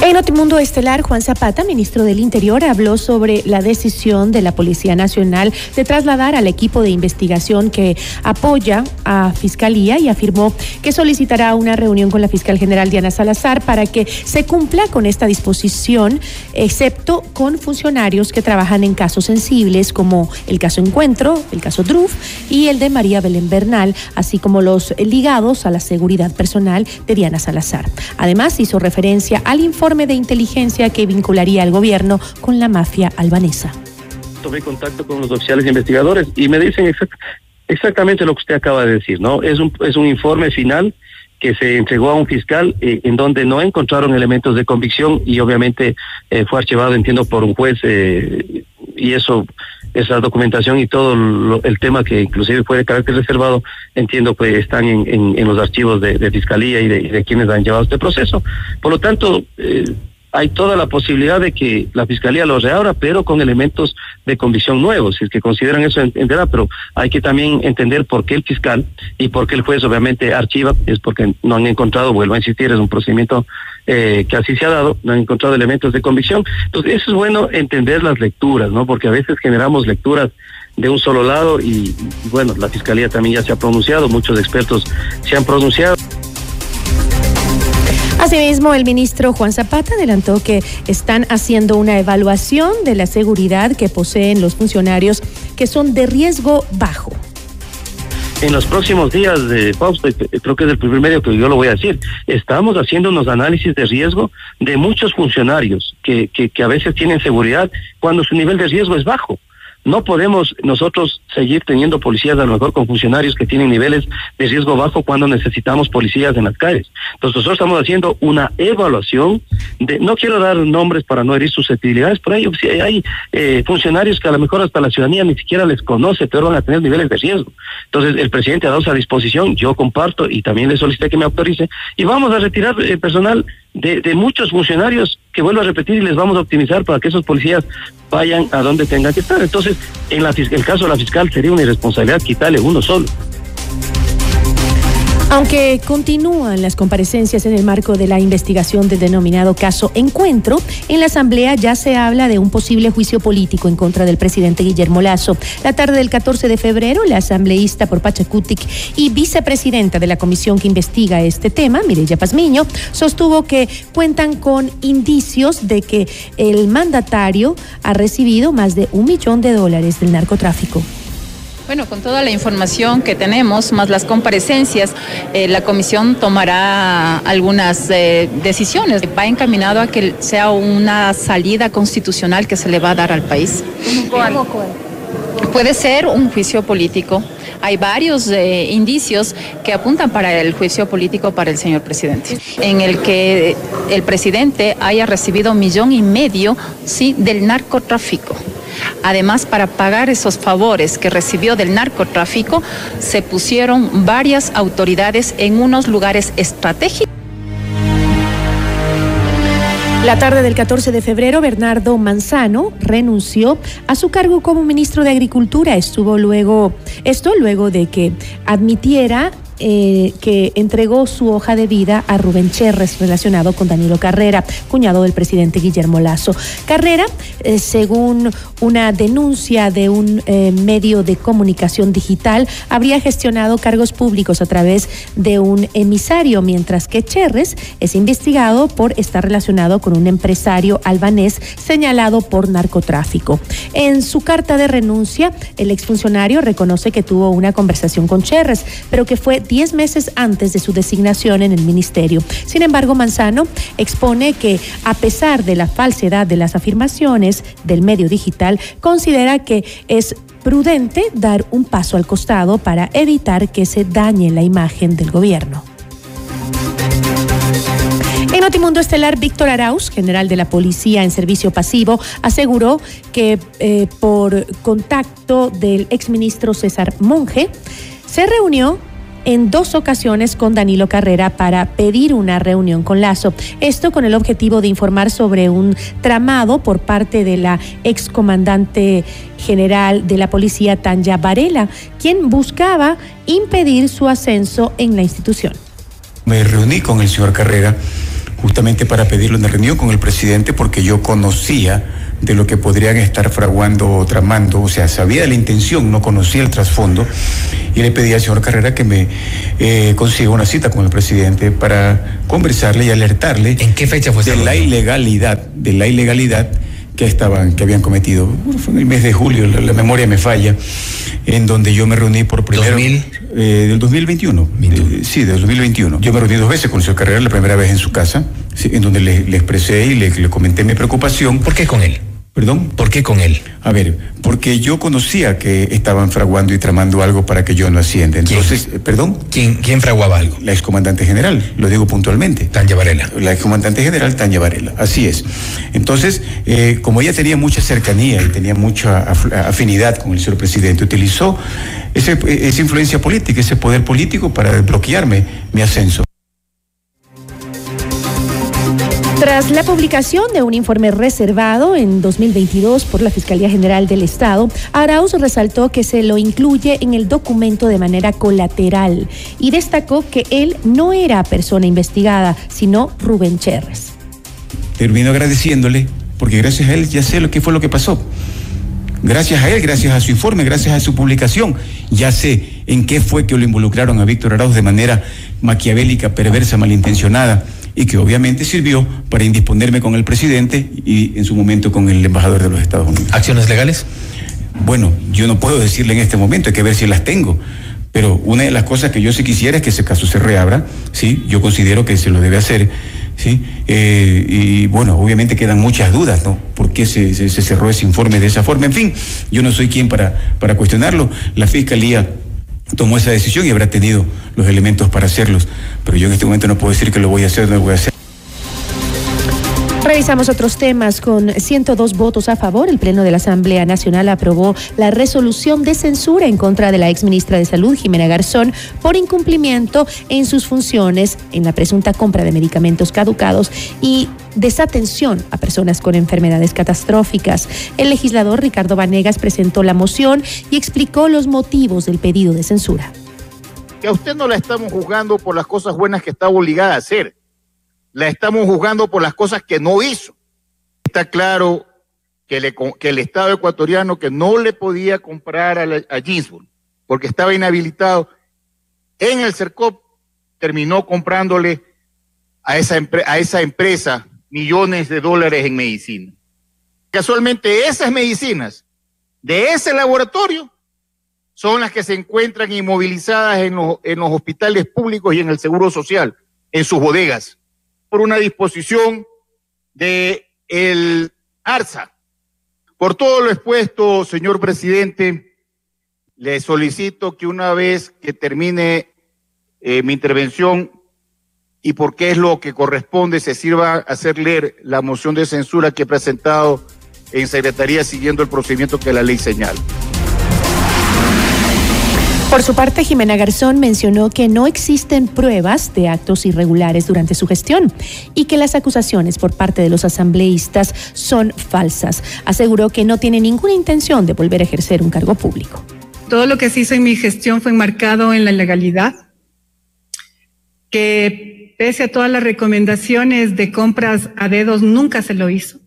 En Notimundo Estelar, Juan Zapata, ministro del Interior, habló sobre la decisión de la Policía Nacional de trasladar al equipo de investigación que apoya a Fiscalía y afirmó que solicitará una reunión con la fiscal general Diana Salazar para que se cumpla con esta disposición, excepto con funcionarios que trabajan en casos sensibles como el caso Encuentro, el caso Druf y el de María Belén Bernal, así como los ligados a la seguridad personal de Diana Salazar. Además, hizo referencia al informe de inteligencia que vincularía al gobierno con la mafia albanesa. Tomé contacto con los oficiales investigadores y me dicen exact- exactamente lo que usted acaba de decir, ¿no? Es un, es un informe final que se entregó a un fiscal eh, en donde no encontraron elementos de convicción y obviamente eh, fue archivado, entiendo, por un juez eh, y eso, esa documentación y todo lo- el tema que inclusive fue de carácter reservado, entiendo, pues están en, en- los archivos de, fiscalía y de, de quienes han llevado este proceso. Por lo tanto, eh, hay toda la posibilidad de que la fiscalía lo reabra, pero con elementos de convicción nuevos, si es que consideran eso entenderá, pero hay que también entender por qué el fiscal y por qué el juez obviamente archiva, es porque no han encontrado, vuelvo a insistir, es un procedimiento eh, que así se ha dado, no han encontrado elementos de convicción. Entonces, eso es bueno entender las lecturas, ¿no? Porque a veces generamos lecturas de un solo lado y, y bueno, la fiscalía también ya se ha pronunciado, muchos expertos se han pronunciado. Asimismo, el ministro Juan Zapata adelantó que están haciendo una evaluación de la seguridad que poseen los funcionarios que son de riesgo bajo. En los próximos días, de Fausto, y creo que es el primer medio que yo lo voy a decir, estamos haciendo unos análisis de riesgo de muchos funcionarios que a veces tienen seguridad cuando su nivel de riesgo es bajo. No podemos nosotros seguir teniendo policías a lo mejor con funcionarios que tienen niveles de riesgo bajo cuando necesitamos policías en las calles. Entonces nosotros estamos haciendo una evaluación de, no quiero dar nombres para no herir susceptibilidades, pero hay, hay eh, funcionarios que a lo mejor hasta la ciudadanía ni siquiera les conoce, pero van a tener niveles de riesgo. Entonces el presidente ha dado esa disposición, yo comparto y también le solicité que me autorice y vamos a retirar eh, personal de, de muchos funcionarios que vuelvo a repetir y les vamos a optimizar para que esos policías vayan a donde tengan que estar. Entonces, en la, el caso de la fiscal sería una irresponsabilidad quitarle uno solo. Aunque continúan las comparecencias en el marco de la investigación del denominado caso Encuentro, en la Asamblea ya se habla de un posible juicio político en contra del presidente Guillermo Lazo. La tarde del 14 de febrero, la asambleísta por Pachacutic y vicepresidenta de la comisión que investiga este tema, Mireya Pazmiño, sostuvo que cuentan con indicios de que el mandatario ha recibido más de un millón de dólares del narcotráfico. Bueno, con toda la información que tenemos, más las comparecencias, eh, la comisión tomará algunas eh, decisiones. Va encaminado a que sea una salida constitucional que se le va a dar al país. ¿Cómo Puede ser un juicio político. Hay varios eh, indicios que apuntan para el juicio político para el señor presidente, en el que el presidente haya recibido un millón y medio sí, del narcotráfico. Además, para pagar esos favores que recibió del narcotráfico, se pusieron varias autoridades en unos lugares estratégicos. La tarde del 14 de febrero, Bernardo Manzano renunció a su cargo como ministro de Agricultura. Estuvo luego, esto luego de que admitiera eh, que entregó su hoja de vida a Rubén Cherres relacionado con Danilo Carrera, cuñado del presidente Guillermo Lazo. Carrera, eh, según una denuncia de un eh, medio de comunicación digital, habría gestionado cargos públicos a través de un emisario, mientras que Cherres es investigado por estar relacionado con un empresario albanés señalado por narcotráfico. En su carta de renuncia, el exfuncionario reconoce que tuvo una conversación con Cherres, pero que fue 10 meses antes de su designación en el ministerio. Sin embargo, Manzano expone que a pesar de la falsedad de las afirmaciones del medio digital, considera que es prudente dar un paso al costado para evitar que se dañe la imagen del gobierno. En Notimundo Estelar, Víctor Arauz, general de la policía en servicio pasivo, aseguró que eh, por contacto del exministro César Monge, se reunió en dos ocasiones con Danilo Carrera para pedir una reunión con Lazo. Esto con el objetivo de informar sobre un tramado por parte de la excomandante general de la policía Tanya Varela, quien buscaba impedir su ascenso en la institución. Me reuní con el señor Carrera justamente para pedirle una reunión con el presidente porque yo conocía de lo que podrían estar fraguando o tramando, o sea, sabía de la intención, no conocía el trasfondo, y le pedí al señor Carrera que me eh, consiga una cita con el presidente para conversarle y alertarle. ¿En qué fecha fue De la ilegalidad, de la ilegalidad que estaban, que habían cometido. Fue en el mes de julio, la, la memoria me falla, en donde yo me reuní por primero. ¿2000? Eh, del 2021. Eh, sí, del 2021. Yo me reuní dos veces con el señor Carrera, la primera vez en su casa, sí, en donde le, le expresé y le, le comenté mi preocupación. ¿Por qué con él? ¿Perdón? ¿Por qué con él? A ver, porque yo conocía que estaban fraguando y tramando algo para que yo no ascienda. Entonces, eh, ¿perdón? ¿Quién, ¿Quién fraguaba algo? La excomandante general, lo digo puntualmente. Tanya Varela. La excomandante general Tanya Varela, así es. Entonces, eh, como ella tenía mucha cercanía y tenía mucha af- afinidad con el señor presidente, utilizó ese- esa influencia política, ese poder político para bloquearme mi ascenso. Tras la publicación de un informe reservado en 2022 por la Fiscalía General del Estado, Arauz resaltó que se lo incluye en el documento de manera colateral y destacó que él no era persona investigada, sino Rubén Cherres. Termino agradeciéndole, porque gracias a él ya sé lo que fue lo que pasó. Gracias a él, gracias a su informe, gracias a su publicación, ya sé en qué fue que lo involucraron a Víctor Arauz de manera maquiavélica, perversa, malintencionada, y que obviamente sirvió para indisponerme con el presidente y en su momento con el embajador de los Estados Unidos. ¿Acciones legales? Bueno, yo no puedo decirle en este momento, hay que ver si las tengo. Pero una de las cosas que yo sí quisiera es que ese caso se reabra, ¿sí? Yo considero que se lo debe hacer, ¿sí? Eh, y bueno, obviamente quedan muchas dudas, ¿no? ¿Por qué se, se- se cerró ese informe de esa forma? En fin, yo no soy quien para, para cuestionarlo. La Fiscalía tomó esa decisión y habrá tenido los elementos para hacerlos. Pero yo en este momento no puedo decir que lo voy a hacer no lo voy a hacer. Revisamos otros temas. Con 102 votos a favor, el Pleno de la Asamblea Nacional aprobó la resolución de censura en contra de la exministra de Salud, Jimena Garzón, por incumplimiento en sus funciones en la presunta compra de medicamentos caducados y desatención a personas con enfermedades catastróficas. El legislador Ricardo Vanegas presentó la moción y explicó los motivos del pedido de censura. que a usted no la estamos juzgando por las cosas buenas que estaba obligada a hacer, la estamos juzgando por las cosas que no hizo. Está claro que, le- que el Estado ecuatoriano que no le podía comprar a, la- porque estaba inhabilitado en el CERCOP, terminó comprándole a esa, a esa empresa millones de dólares en medicina. Casualmente esas medicinas de ese laboratorio son las que se encuentran inmovilizadas en los hospitales públicos y en el Seguro Social, en sus bodegas, por una disposición de el ARSA. Por todo lo expuesto, señor presidente, le solicito que una vez que termine eh, mi intervención y porque es lo que corresponde, se sirva hacer leer la moción de censura que he presentado en Secretaría siguiendo el procedimiento que la ley señala. Por su parte, Jimena Garzón mencionó que no existen pruebas de actos irregulares durante su gestión y que las acusaciones por parte de los asambleístas son falsas. Aseguró que no tiene ninguna intención de volver a ejercer un cargo público. Todo lo que se hizo en mi gestión fue enmarcado en la legalidad, que pese a todas las recomendaciones de compras a dedos, nunca se lo hizo.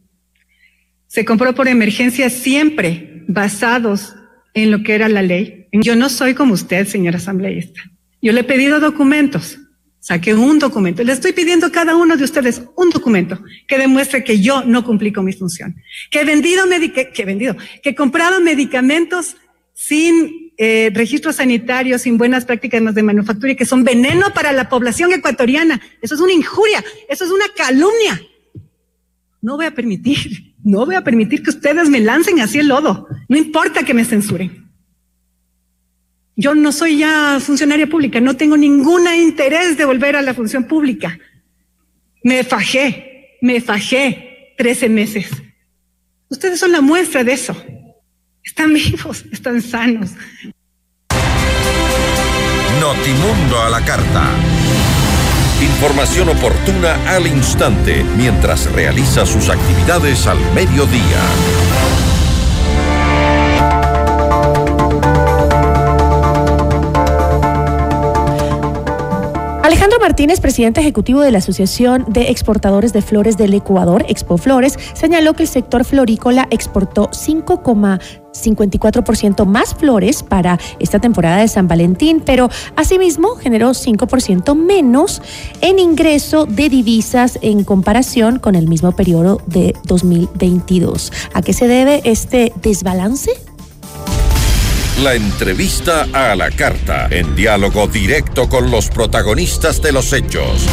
Se compró por emergencia siempre basados en lo que era la ley. Yo no soy como usted, señor asambleísta. Yo le he pedido documentos. Saqué un documento. Le estoy pidiendo a cada uno de ustedes un documento que demuestre que yo no cumplí con mi función. Que he vendido, medic que he vendido, que he comprado medicamentos sin eh, registro sanitario, sin buenas prácticas de manufactura y que son veneno para la población ecuatoriana. Eso es una injuria, eso es una calumnia. No voy a permitir, no voy a permitir que ustedes me lancen así el lodo. No importa que me censuren. Yo no soy ya funcionaria pública, no tengo ningún interés de volver a la función pública. Me fajé, me fajé 13 meses. Ustedes son la muestra de eso. Están vivos, están sanos. Notimundo a la carta. Información oportuna al instante mientras realiza sus actividades al mediodía. Alejandro Martínez, presidente ejecutivo de la Asociación de Exportadores de Flores del Ecuador, Expo Flores, señaló que el sector florícola exportó 5,54% más flores para esta temporada de San Valentín, pero asimismo generó 5% menos en ingreso de divisas en comparación con el mismo periodo de 2022. ¿A qué se debe este desbalance? La entrevista a la carta, en diálogo directo con los protagonistas de los hechos.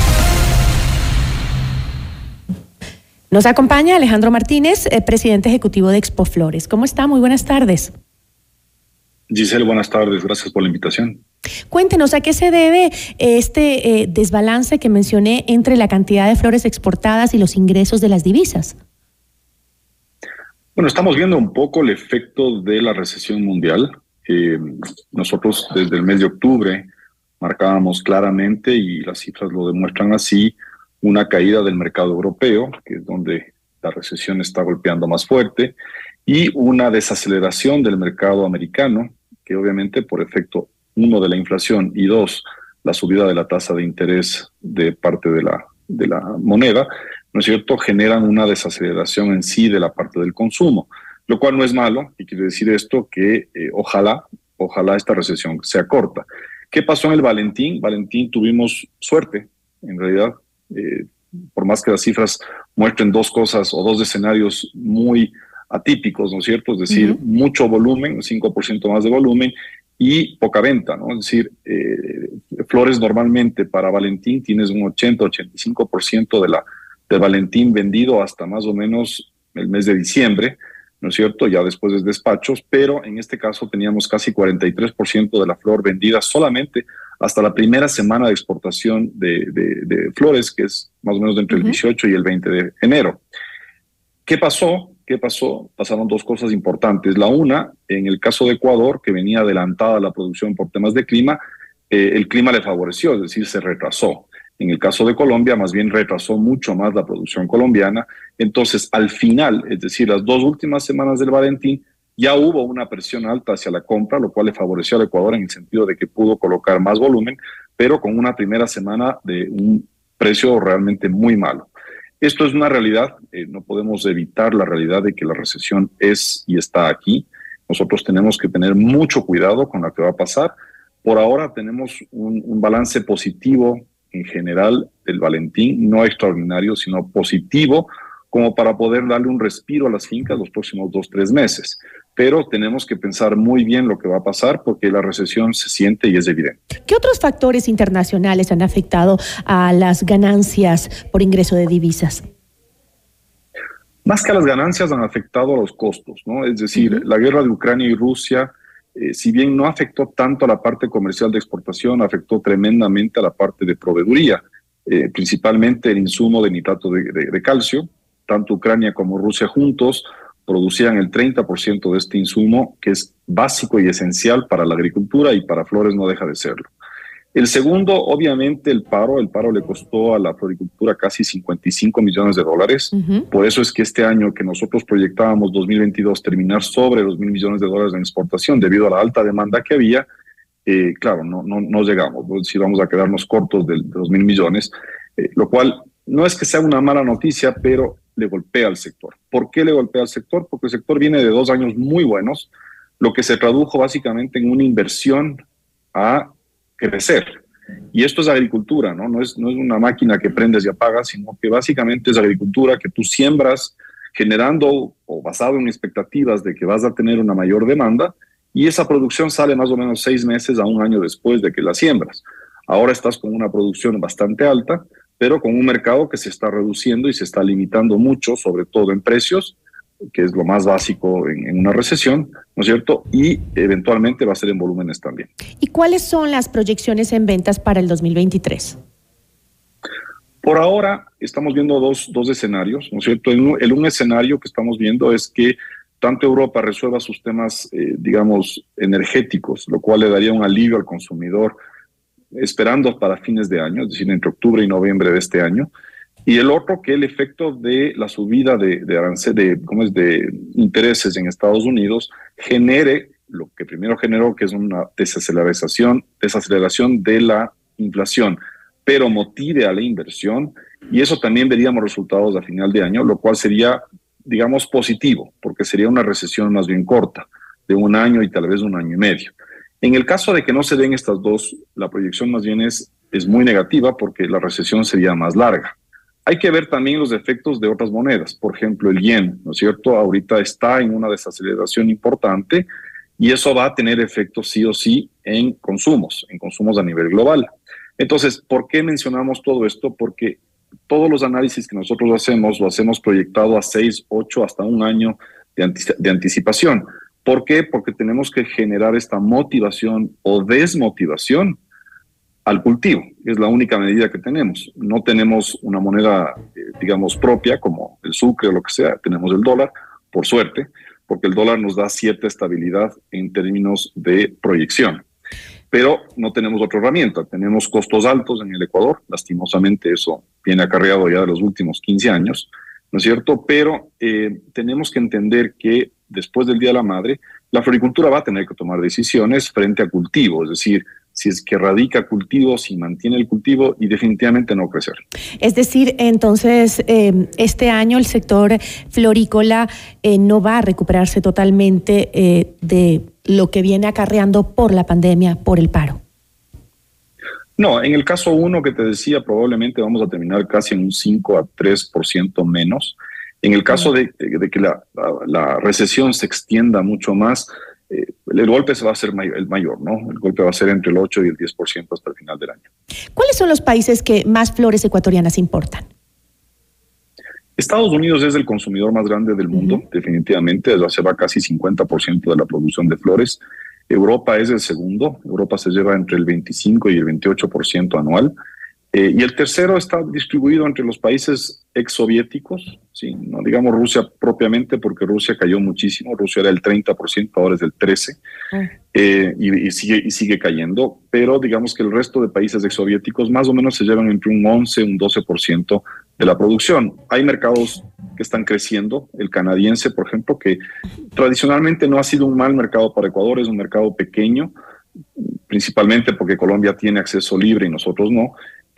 Nos acompaña Alejandro Martínez, eh, presidente ejecutivo de Expo Flores. ¿Cómo está? Muy buenas tardes. Giselle, buenas tardes. Gracias por la invitación. Cuéntenos a qué se debe este eh, desbalance que mencioné entre la cantidad de flores exportadas y los ingresos de las divisas. Bueno, estamos viendo un poco el efecto de la recesión mundial. Nosotros desde el mes de octubre marcábamos claramente, y las cifras lo demuestran así, una caída del mercado europeo, que es donde la recesión está golpeando más fuerte, y una desaceleración del mercado americano, que obviamente por efecto, uno, de la inflación y dos, la subida de la tasa de interés de parte de la, de la moneda, ¿no es cierto?, generan una desaceleración en sí de la parte del consumo, lo cual no es malo, y quiere decir esto que eh, ojalá, ojalá esta recesión sea corta. ¿Qué pasó en el Valentín? Valentín tuvimos suerte, en realidad, eh, por más que las cifras muestren dos cosas o dos escenarios muy atípicos, ¿no es cierto? Es decir, uh -huh. mucho volumen, 5% más de volumen y poca venta, ¿no? Es decir, eh, flores normalmente para Valentín tienes un 80-85% de la de Valentín vendido hasta más o menos el mes de diciembre, ¿no es cierto? Ya después de despachos, pero en este caso teníamos casi 43% de la flor vendida solamente hasta la primera semana de exportación de, de, de flores, que es más o menos entre uh -huh. el 18 y el 20 de enero. ¿Qué pasó? ¿Qué pasó? Pasaron dos cosas importantes. La una, en el caso de Ecuador, que venía adelantada la producción por temas de clima, eh, el clima le favoreció, es decir, se retrasó. En el caso de Colombia, más bien retrasó mucho más la producción colombiana. Entonces, al final, es decir, las dos últimas semanas del Valentín, Ya hubo una presión alta hacia la compra, lo cual le favoreció al Ecuador en el sentido de que pudo colocar más volumen, pero con una primera semana de un precio realmente muy malo. Esto es una realidad, eh, no podemos evitar la realidad de que la recesión es y está aquí. Nosotros tenemos que tener mucho cuidado con lo que va a pasar. Por ahora tenemos un, un balance positivo en general del Valentín, no extraordinario, sino positivo, como para poder darle un respiro a las fincas los próximos dos, tres meses. Pero tenemos que pensar muy bien lo que va a pasar porque la recesión se siente y es evidente. ¿Qué otros factores internacionales han afectado a las ganancias por ingreso de divisas? Más que a las ganancias han afectado a los costos, ¿no? Es decir, la guerra de Ucrania y Rusia, eh, si bien no afectó tanto a la parte comercial de exportación, afectó tremendamente a la parte de proveeduría, eh, principalmente el insumo de nitrato de, de, calcio. Tanto Ucrania como Rusia juntos producían el 30% de este insumo, que es básico y esencial para la agricultura y para Flores no deja de serlo. El segundo, obviamente, el paro. El paro le costó a la floricultura casi 55 millones de dólares. Uh -huh. Por eso es que este año que nosotros proyectábamos 2022 terminar sobre los mil millones de dólares en exportación debido a la alta demanda que había, eh, claro, no, no, no llegamos. Si vamos a quedarnos cortos de, de los mil millones, eh, lo cual no es que sea una mala noticia, pero le golpea al sector. ¿Por qué le golpea al sector? Porque el sector viene de dos años muy buenos, lo que se tradujo básicamente en una inversión a crecer. Y esto es agricultura, ¿no? No es, no es una máquina que prendes y apagas, sino que básicamente es agricultura que tú siembras generando o basado en expectativas de que vas a tener una mayor demanda y esa producción sale más o menos seis meses a un año después de que la siembras. Ahora estás con una producción bastante alta, pero con un mercado que se está reduciendo y se está limitando mucho, sobre todo en precios, que es lo más básico en, en, una recesión, ¿no es cierto? Y eventualmente va a ser en volúmenes también. ¿Y cuáles son las proyecciones en ventas para el 2023? Por ahora estamos viendo dos, dos escenarios, ¿no es cierto? El, el, un escenario que estamos viendo es que tanto Europa resuelva sus temas, eh, digamos, energéticos, lo cual le daría un alivio al consumidor, esperando para fines de año, es decir, entre octubre y noviembre de este año, y el otro que el efecto de la subida de, de de, ¿cómo es? de intereses en Estados Unidos genere lo que primero generó, que es una desaceleración, desaceleración de la inflación, pero motive a la inversión, y eso también veríamos resultados a final de año, lo cual sería, digamos, positivo, porque sería una recesión más bien corta, de un año y tal vez un año y medio. En el caso de que no se den estas dos, la proyección más bien es, es muy negativa porque la recesión sería más larga. Hay que ver también los efectos de otras monedas, por ejemplo el yen, ¿no es cierto? Ahorita está en una desaceleración importante y eso va a tener efectos sí o sí en consumos, en consumos a nivel global. Entonces, ¿por qué mencionamos todo esto? Porque todos los análisis que nosotros hacemos lo hacemos proyectado a seis, ocho, hasta un año de, de anticipación. ¿Por qué? Porque tenemos que generar esta motivación o desmotivación al cultivo. Es la única medida que tenemos. No tenemos una moneda, eh, digamos, propia como el sucre o lo que sea. Tenemos el dólar, por suerte, porque el dólar nos da cierta estabilidad en términos de proyección. Pero no tenemos otra herramienta. Tenemos costos altos en el Ecuador. Lastimosamente eso viene acarreado ya de los últimos 15 años, ¿no es cierto? Pero eh, tenemos que entender que después del Día de la Madre, la floricultura va a tener que tomar decisiones frente a cultivo, es decir, si es que radica cultivo, si mantiene el cultivo y definitivamente no crecer. Es decir, entonces eh, este año el sector florícola eh, no va a recuperarse totalmente eh, de lo que viene acarreando por la pandemia, por el paro. No, en el caso uno que te decía, probablemente vamos a terminar casi en un 5 a 3% menos. En el caso de, que la, la, la, recesión se extienda mucho más, eh, el golpe se va a ser mayor, el mayor, ¿no? El golpe va a ser entre el 8 y el 10% hasta el final del año. ¿Cuáles son los países que más flores ecuatorianas importan? Estados Unidos es el consumidor más grande del mundo, uh -huh. definitivamente, se va casi 50% de la producción de flores. Europa es el segundo, Europa se lleva entre el 25 y el 28% anual. Eh, y el tercero está distribuido entre los países exsoviéticos, ¿sí? no digamos Rusia propiamente, porque Rusia cayó muchísimo, Rusia era el 30%, ahora es del 13%, eh, y, y sigue, y sigue cayendo, pero digamos que el resto de países exsoviéticos más o menos se llevan entre un 11 y un 12% de la producción. Hay mercados que están creciendo, el canadiense, por ejemplo, que tradicionalmente no ha sido un mal mercado para Ecuador, es un mercado pequeño, principalmente porque Colombia tiene acceso libre y nosotros no.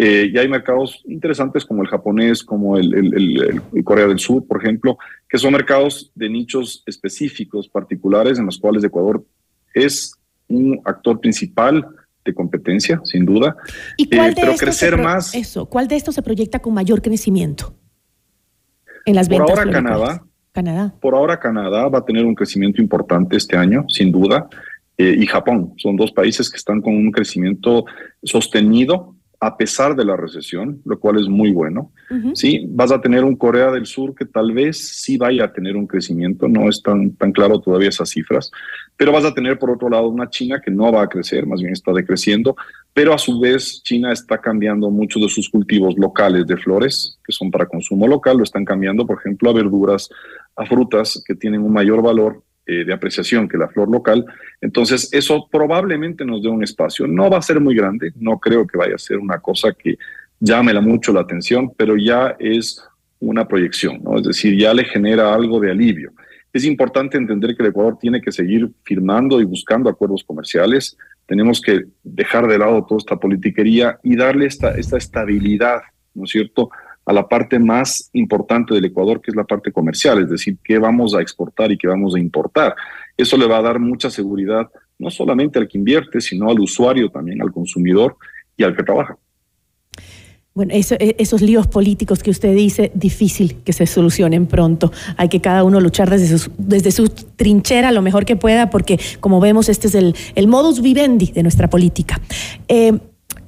Eh, y hay mercados interesantes como el japonés, como el, el, el, Corea del Sur, por ejemplo, que son mercados de nichos específicos, particulares, en los cuales Ecuador es un actor principal de competencia, sin duda. ¿Y cuál Eh, de pero crecer más, Eso, ¿cuál de estos se proyecta con mayor crecimiento? En las por ventas. ahora? Canadá, Canadá. por ahora Canadá va a tener un crecimiento importante este año, sin duda, eh, y Japón. Son dos países que están con un crecimiento sostenido a pesar de la recesión, lo cual es muy bueno. Sí, vas a tener un Corea del Sur que tal vez sí vaya a tener un crecimiento, no es tan, tan claro todavía esas cifras, pero vas a tener por otro lado una China que no va a crecer, más bien está decreciendo, pero a su vez China está cambiando muchos de sus cultivos locales de flores, que son para consumo local, lo están cambiando, por ejemplo, a verduras, a frutas que tienen un mayor valor eh, de apreciación que la flor local. Entonces, eso probablemente nos dé un espacio. No va a ser muy grande, no creo que vaya a ser una cosa que llame la- mucho la atención, pero ya es una proyección, ¿no? Es decir, ya le genera algo de alivio. Es importante entender que el Ecuador tiene que seguir firmando y buscando acuerdos comerciales. Tenemos que dejar de lado toda esta politiquería y darle esta, esta estabilidad, ¿no es cierto?, a la parte más importante del Ecuador, que es la parte comercial, es decir, qué vamos a exportar y qué vamos a importar. Eso le va a dar mucha seguridad, no solamente al que invierte, sino al usuario también, al consumidor y al que trabaja. Bueno, e- esos líos políticos que usted dice, difícil que se solucionen pronto. Hay que cada uno luchar desde su, desde su trinchera lo mejor que pueda, porque como vemos, este es el, el modus vivendi de nuestra política. Eh,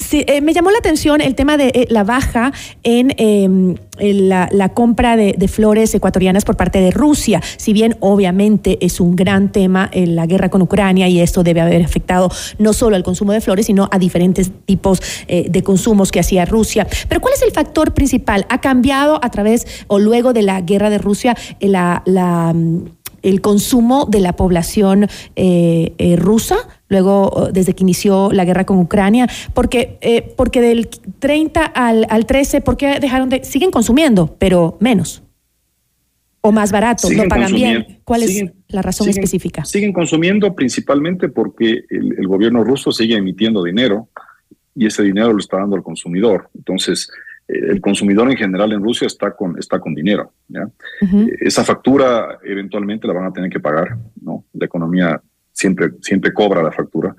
sí, eh, me llamó la atención el tema de eh, la baja en eh, el- la, compra de, flores ecuatorianas por parte de Rusia. Si bien obviamente es un gran tema en la guerra con Ucrania y esto debe haber afectado no solo al consumo de flores, sino a diferentes tipos eh, de consumos que hacía Rusia. Pero ¿cuál es el factor principal? ¿Ha cambiado a través o luego de la guerra de Rusia eh, la, la, mm, el consumo de la población eh, eh, rusa? Luego, oh, desde que inició la guerra con Ucrania, porque, eh, porque del 30 al, al 13, ¿por qué dejaron de.? Siguen consumiendo, pero menos. O más barato, Siguen no pagan bien. ¿Cuál es la razón siguen- específica? Siguen consumiendo principalmente porque el, el gobierno ruso sigue emitiendo dinero y ese dinero lo está dando al consumidor. Entonces, el consumidor en general en Rusia está con, está con dinero. ¿ya? Eh, Esa factura eventualmente la van a tener que pagar. ¿no? La economía siempre, siempre cobra la factura.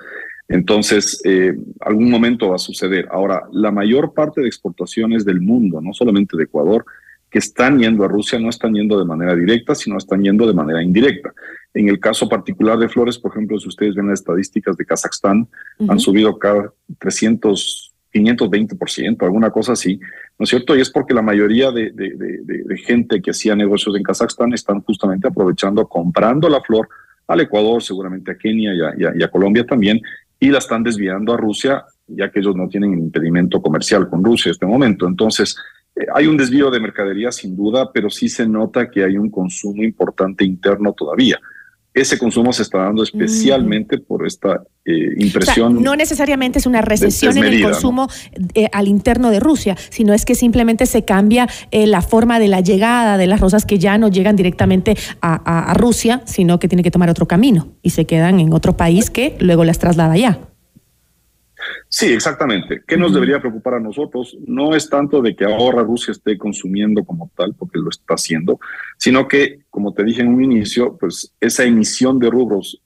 Entonces, eh, algún momento va a suceder. Ahora, la mayor parte de exportaciones del mundo, no solamente de Ecuador, que están yendo a Rusia, no están yendo de manera directa, sino están yendo de manera indirecta. En el caso particular de flores, por ejemplo, si ustedes ven las estadísticas de Kazajstán, han subido cada 300, 520%, alguna cosa así, ¿no es cierto? Y es porque la mayoría de, gente que hacía negocios en Kazajstán están justamente aprovechando, comprando la flor al Ecuador, seguramente a Kenia y a Colombia también, y la están desviando a Rusia, ya que ellos no tienen impedimento comercial con Rusia en este momento. Entonces, eh, hay un desvío de mercadería sin duda, pero sí se nota que hay un consumo importante interno todavía. Ese consumo se está dando especialmente por esta eh, O sea, impresión. no necesariamente es una recesión en el consumo eh, al interno de Rusia, sino es que simplemente se cambia eh, la forma de la llegada de las rosas que ya no llegan directamente a, a- a Rusia, sino que tienen que tomar otro camino y se quedan en otro país que luego las traslada allá. Sí, exactamente. ¿Qué nos debería preocupar a nosotros? No es tanto de que ahora Rusia esté consumiendo como tal, porque lo está haciendo, sino que, como te dije en un inicio, pues esa emisión de rubros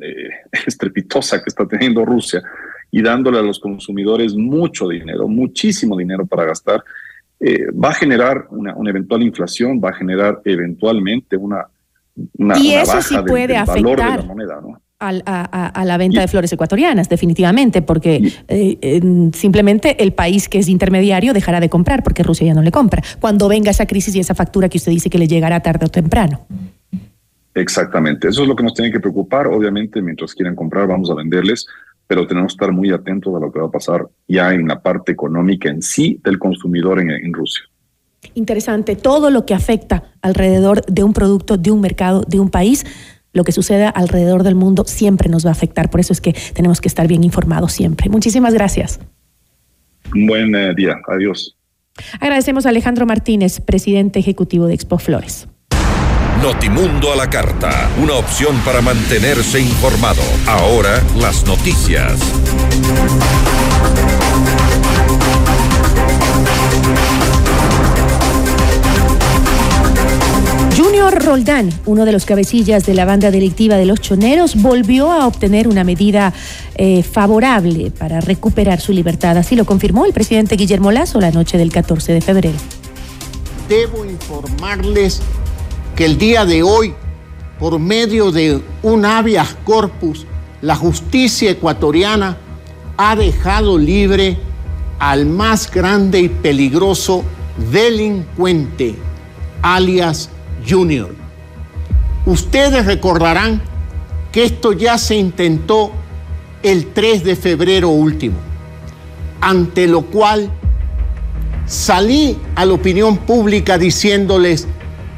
eh, [LAUGHS] estrepitosa que está teniendo Rusia y dándole a los consumidores mucho dinero, muchísimo dinero para gastar, eh, va a generar una, una eventual inflación, va a generar eventualmente una, una, Y una eso baja sí del- puede del valor de afectar. la moneda, ¿no? A, a- a la venta de flores ecuatorianas, definitivamente, porque eh, eh, simplemente el país que es intermediario dejará de comprar porque Rusia ya no le compra. Cuando venga esa crisis y esa factura que usted dice que le llegará tarde o temprano. Exactamente, eso es lo que nos tiene que preocupar. Obviamente, mientras quieran comprar, vamos a venderles, pero tenemos que estar muy atentos a lo que va a pasar ya en la parte económica en sí del consumidor en, en Rusia. Interesante, todo lo que afecta alrededor de un producto, de un mercado, de un país, lo que suceda alrededor del mundo siempre nos va a afectar. Por eso es que tenemos que estar bien informados siempre. Muchísimas gracias. Un buen eh, día. Adiós. Agradecemos a Alejandro Martínez, presidente ejecutivo de Expo Flores. Notimundo a la carta, una opción para mantenerse informado. Ahora las noticias. Roldán, uno de los cabecillas de la banda delictiva de los choneros, volvió a obtener una medida eh, favorable para recuperar su libertad. Así lo confirmó el presidente Guillermo Lazo la noche del 14 de febrero. Debo informarles que el día de hoy, por medio de un habeas corpus, la justicia ecuatoriana ha dejado libre al más grande y peligroso delincuente, alias Junior. Ustedes recordarán que esto ya se intentó el 3 de febrero último, ante lo cual salí a la opinión pública diciéndoles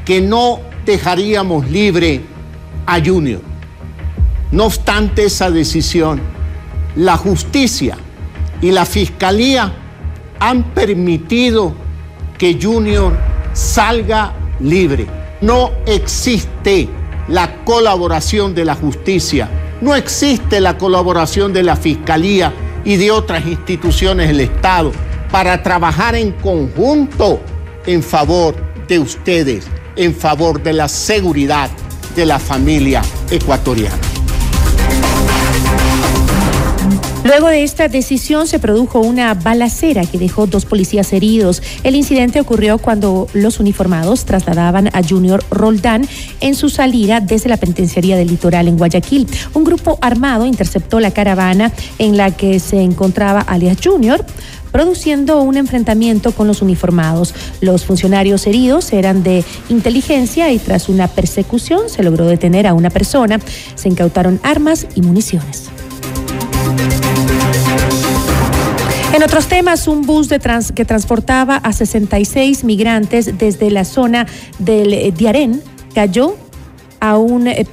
que no dejaríamos libre a Junior. No obstante esa decisión, la justicia y la fiscalía han permitido que Junior salga libre. No existe la colaboración de la justicia, no existe la colaboración de la fiscalía y de otras instituciones del Estado para trabajar en conjunto en favor de ustedes, en favor de la seguridad de la familia ecuatoriana. Luego de esta decisión se produjo una balacera que dejó dos policías heridos. El incidente ocurrió cuando los uniformados trasladaban a Junior Roldán en su salida desde la penitenciaría del litoral en Guayaquil. Un grupo armado interceptó la caravana en la que se encontraba alias Junior produciendo un enfrentamiento con los uniformados. Los funcionarios heridos eran de inteligencia y tras una persecución se logró detener a una persona. Se incautaron armas y municiones. En otros temas, un bus de trans, que transportaba a 66 migrantes desde la zona del eh, Diarén cayó a un eh,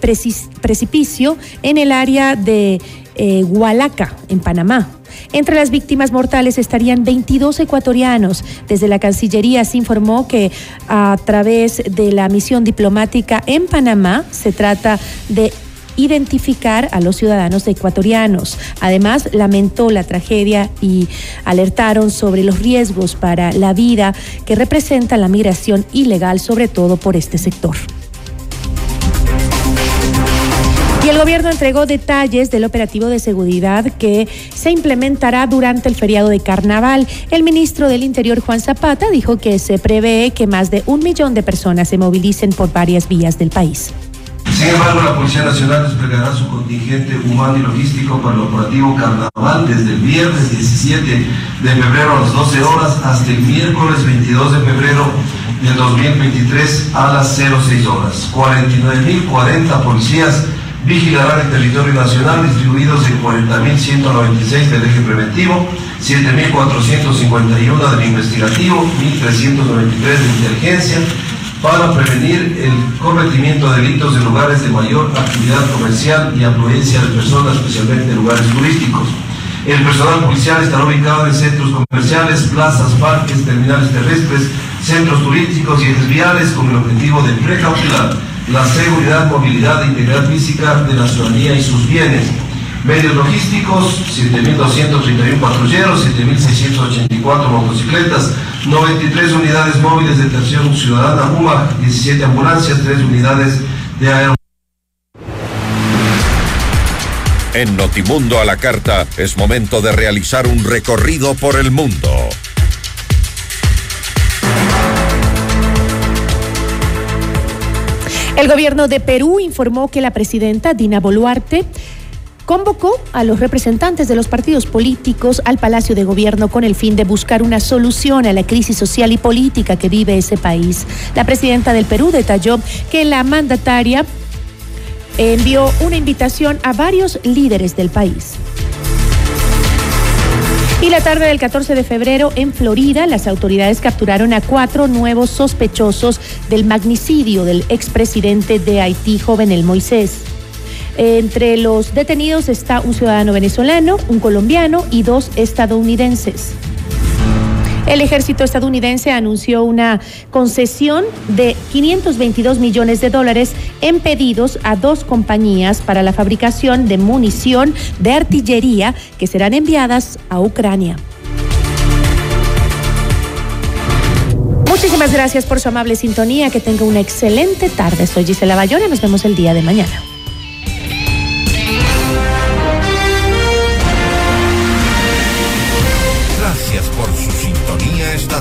precipicio en el área de eh, Hualaca, en Panamá. Entre las víctimas mortales estarían 22 ecuatorianos. Desde la Cancillería se informó que a través de la misión diplomática en Panamá se trata de identificar a los ciudadanos ecuatorianos. Además, lamentó la tragedia y alertaron sobre los riesgos para la vida que representa la migración ilegal, sobre todo por este sector. Y el gobierno entregó detalles del operativo de seguridad que se implementará durante el feriado de carnaval. El ministro del Interior, Juan Zapata, dijo que se prevé que más de un millón de personas se movilicen por varias vías del país. Sin embargo, la Policía Nacional desplegará su contingente humano y logístico para el operativo Carnaval desde el viernes 17 de febrero a las 12 horas hasta el miércoles 22 de febrero del 2023 a las 06 horas. 49.040 policías vigilarán el territorio nacional distribuidos en 40.196 del eje preventivo, 7.451 del investigativo, 1.393 de inteligencia, para prevenir el cometimiento de delitos en lugares de mayor actividad comercial y afluencia de personas, especialmente en lugares turísticos. El personal policial estará ubicado en centros comerciales, plazas, parques, terminales terrestres, centros turísticos y ejes con el objetivo de precautelar la seguridad, movilidad e integridad física de la ciudadanía y sus bienes. Medios logísticos, 7.231 patrulleros, 7.684 motocicletas, 93 unidades móviles de atención ciudadana UMA, 17 ambulancias, 3 unidades de aero. En Notimundo a la Carta es momento de realizar un recorrido por el mundo. El gobierno de Perú informó que la presidenta Dina Boluarte convocó a los representantes de los partidos políticos al Palacio de Gobierno con el fin de buscar una solución a la crisis social y política que vive ese país. La presidenta del Perú detalló que la mandataria envió una invitación a varios líderes del país. Y la tarde del 14 de febrero en Florida, las autoridades capturaron a cuatro nuevos sospechosos del magnicidio del expresidente de Haití, Jovenel Moisés. Entre los detenidos está un ciudadano venezolano, un colombiano y dos estadounidenses. El ejército estadounidense anunció una concesión de 522 millones de dólares en pedidos a dos compañías para la fabricación de munición de artillería que serán enviadas a Ucrania. Muchísimas gracias por su amable sintonía. Que tenga una excelente tarde. Soy Gisela Bayona. Nos vemos el día de mañana.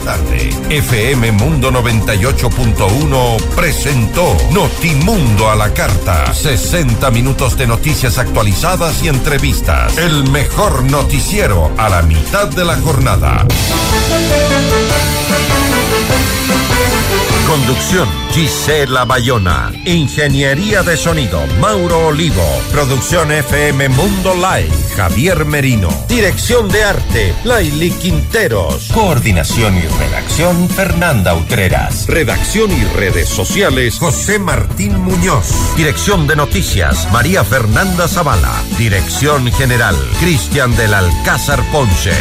Tarde. FM Mundo 98.1 presentó Notimundo a la carta. 60 minutos de noticias actualizadas y entrevistas. El mejor noticiero a la mitad de la jornada. Conducción Gisela Bayona. Ingeniería de sonido Mauro Olivo. Producción FM Mundo Live Javier Merino. Dirección de arte Laili Quinteros. Coordinación y redacción Fernanda Utreras. Redacción y redes sociales José Martín Muñoz. Dirección de noticias María Fernanda Zavala. Dirección general Cristian del Alcázar Ponce.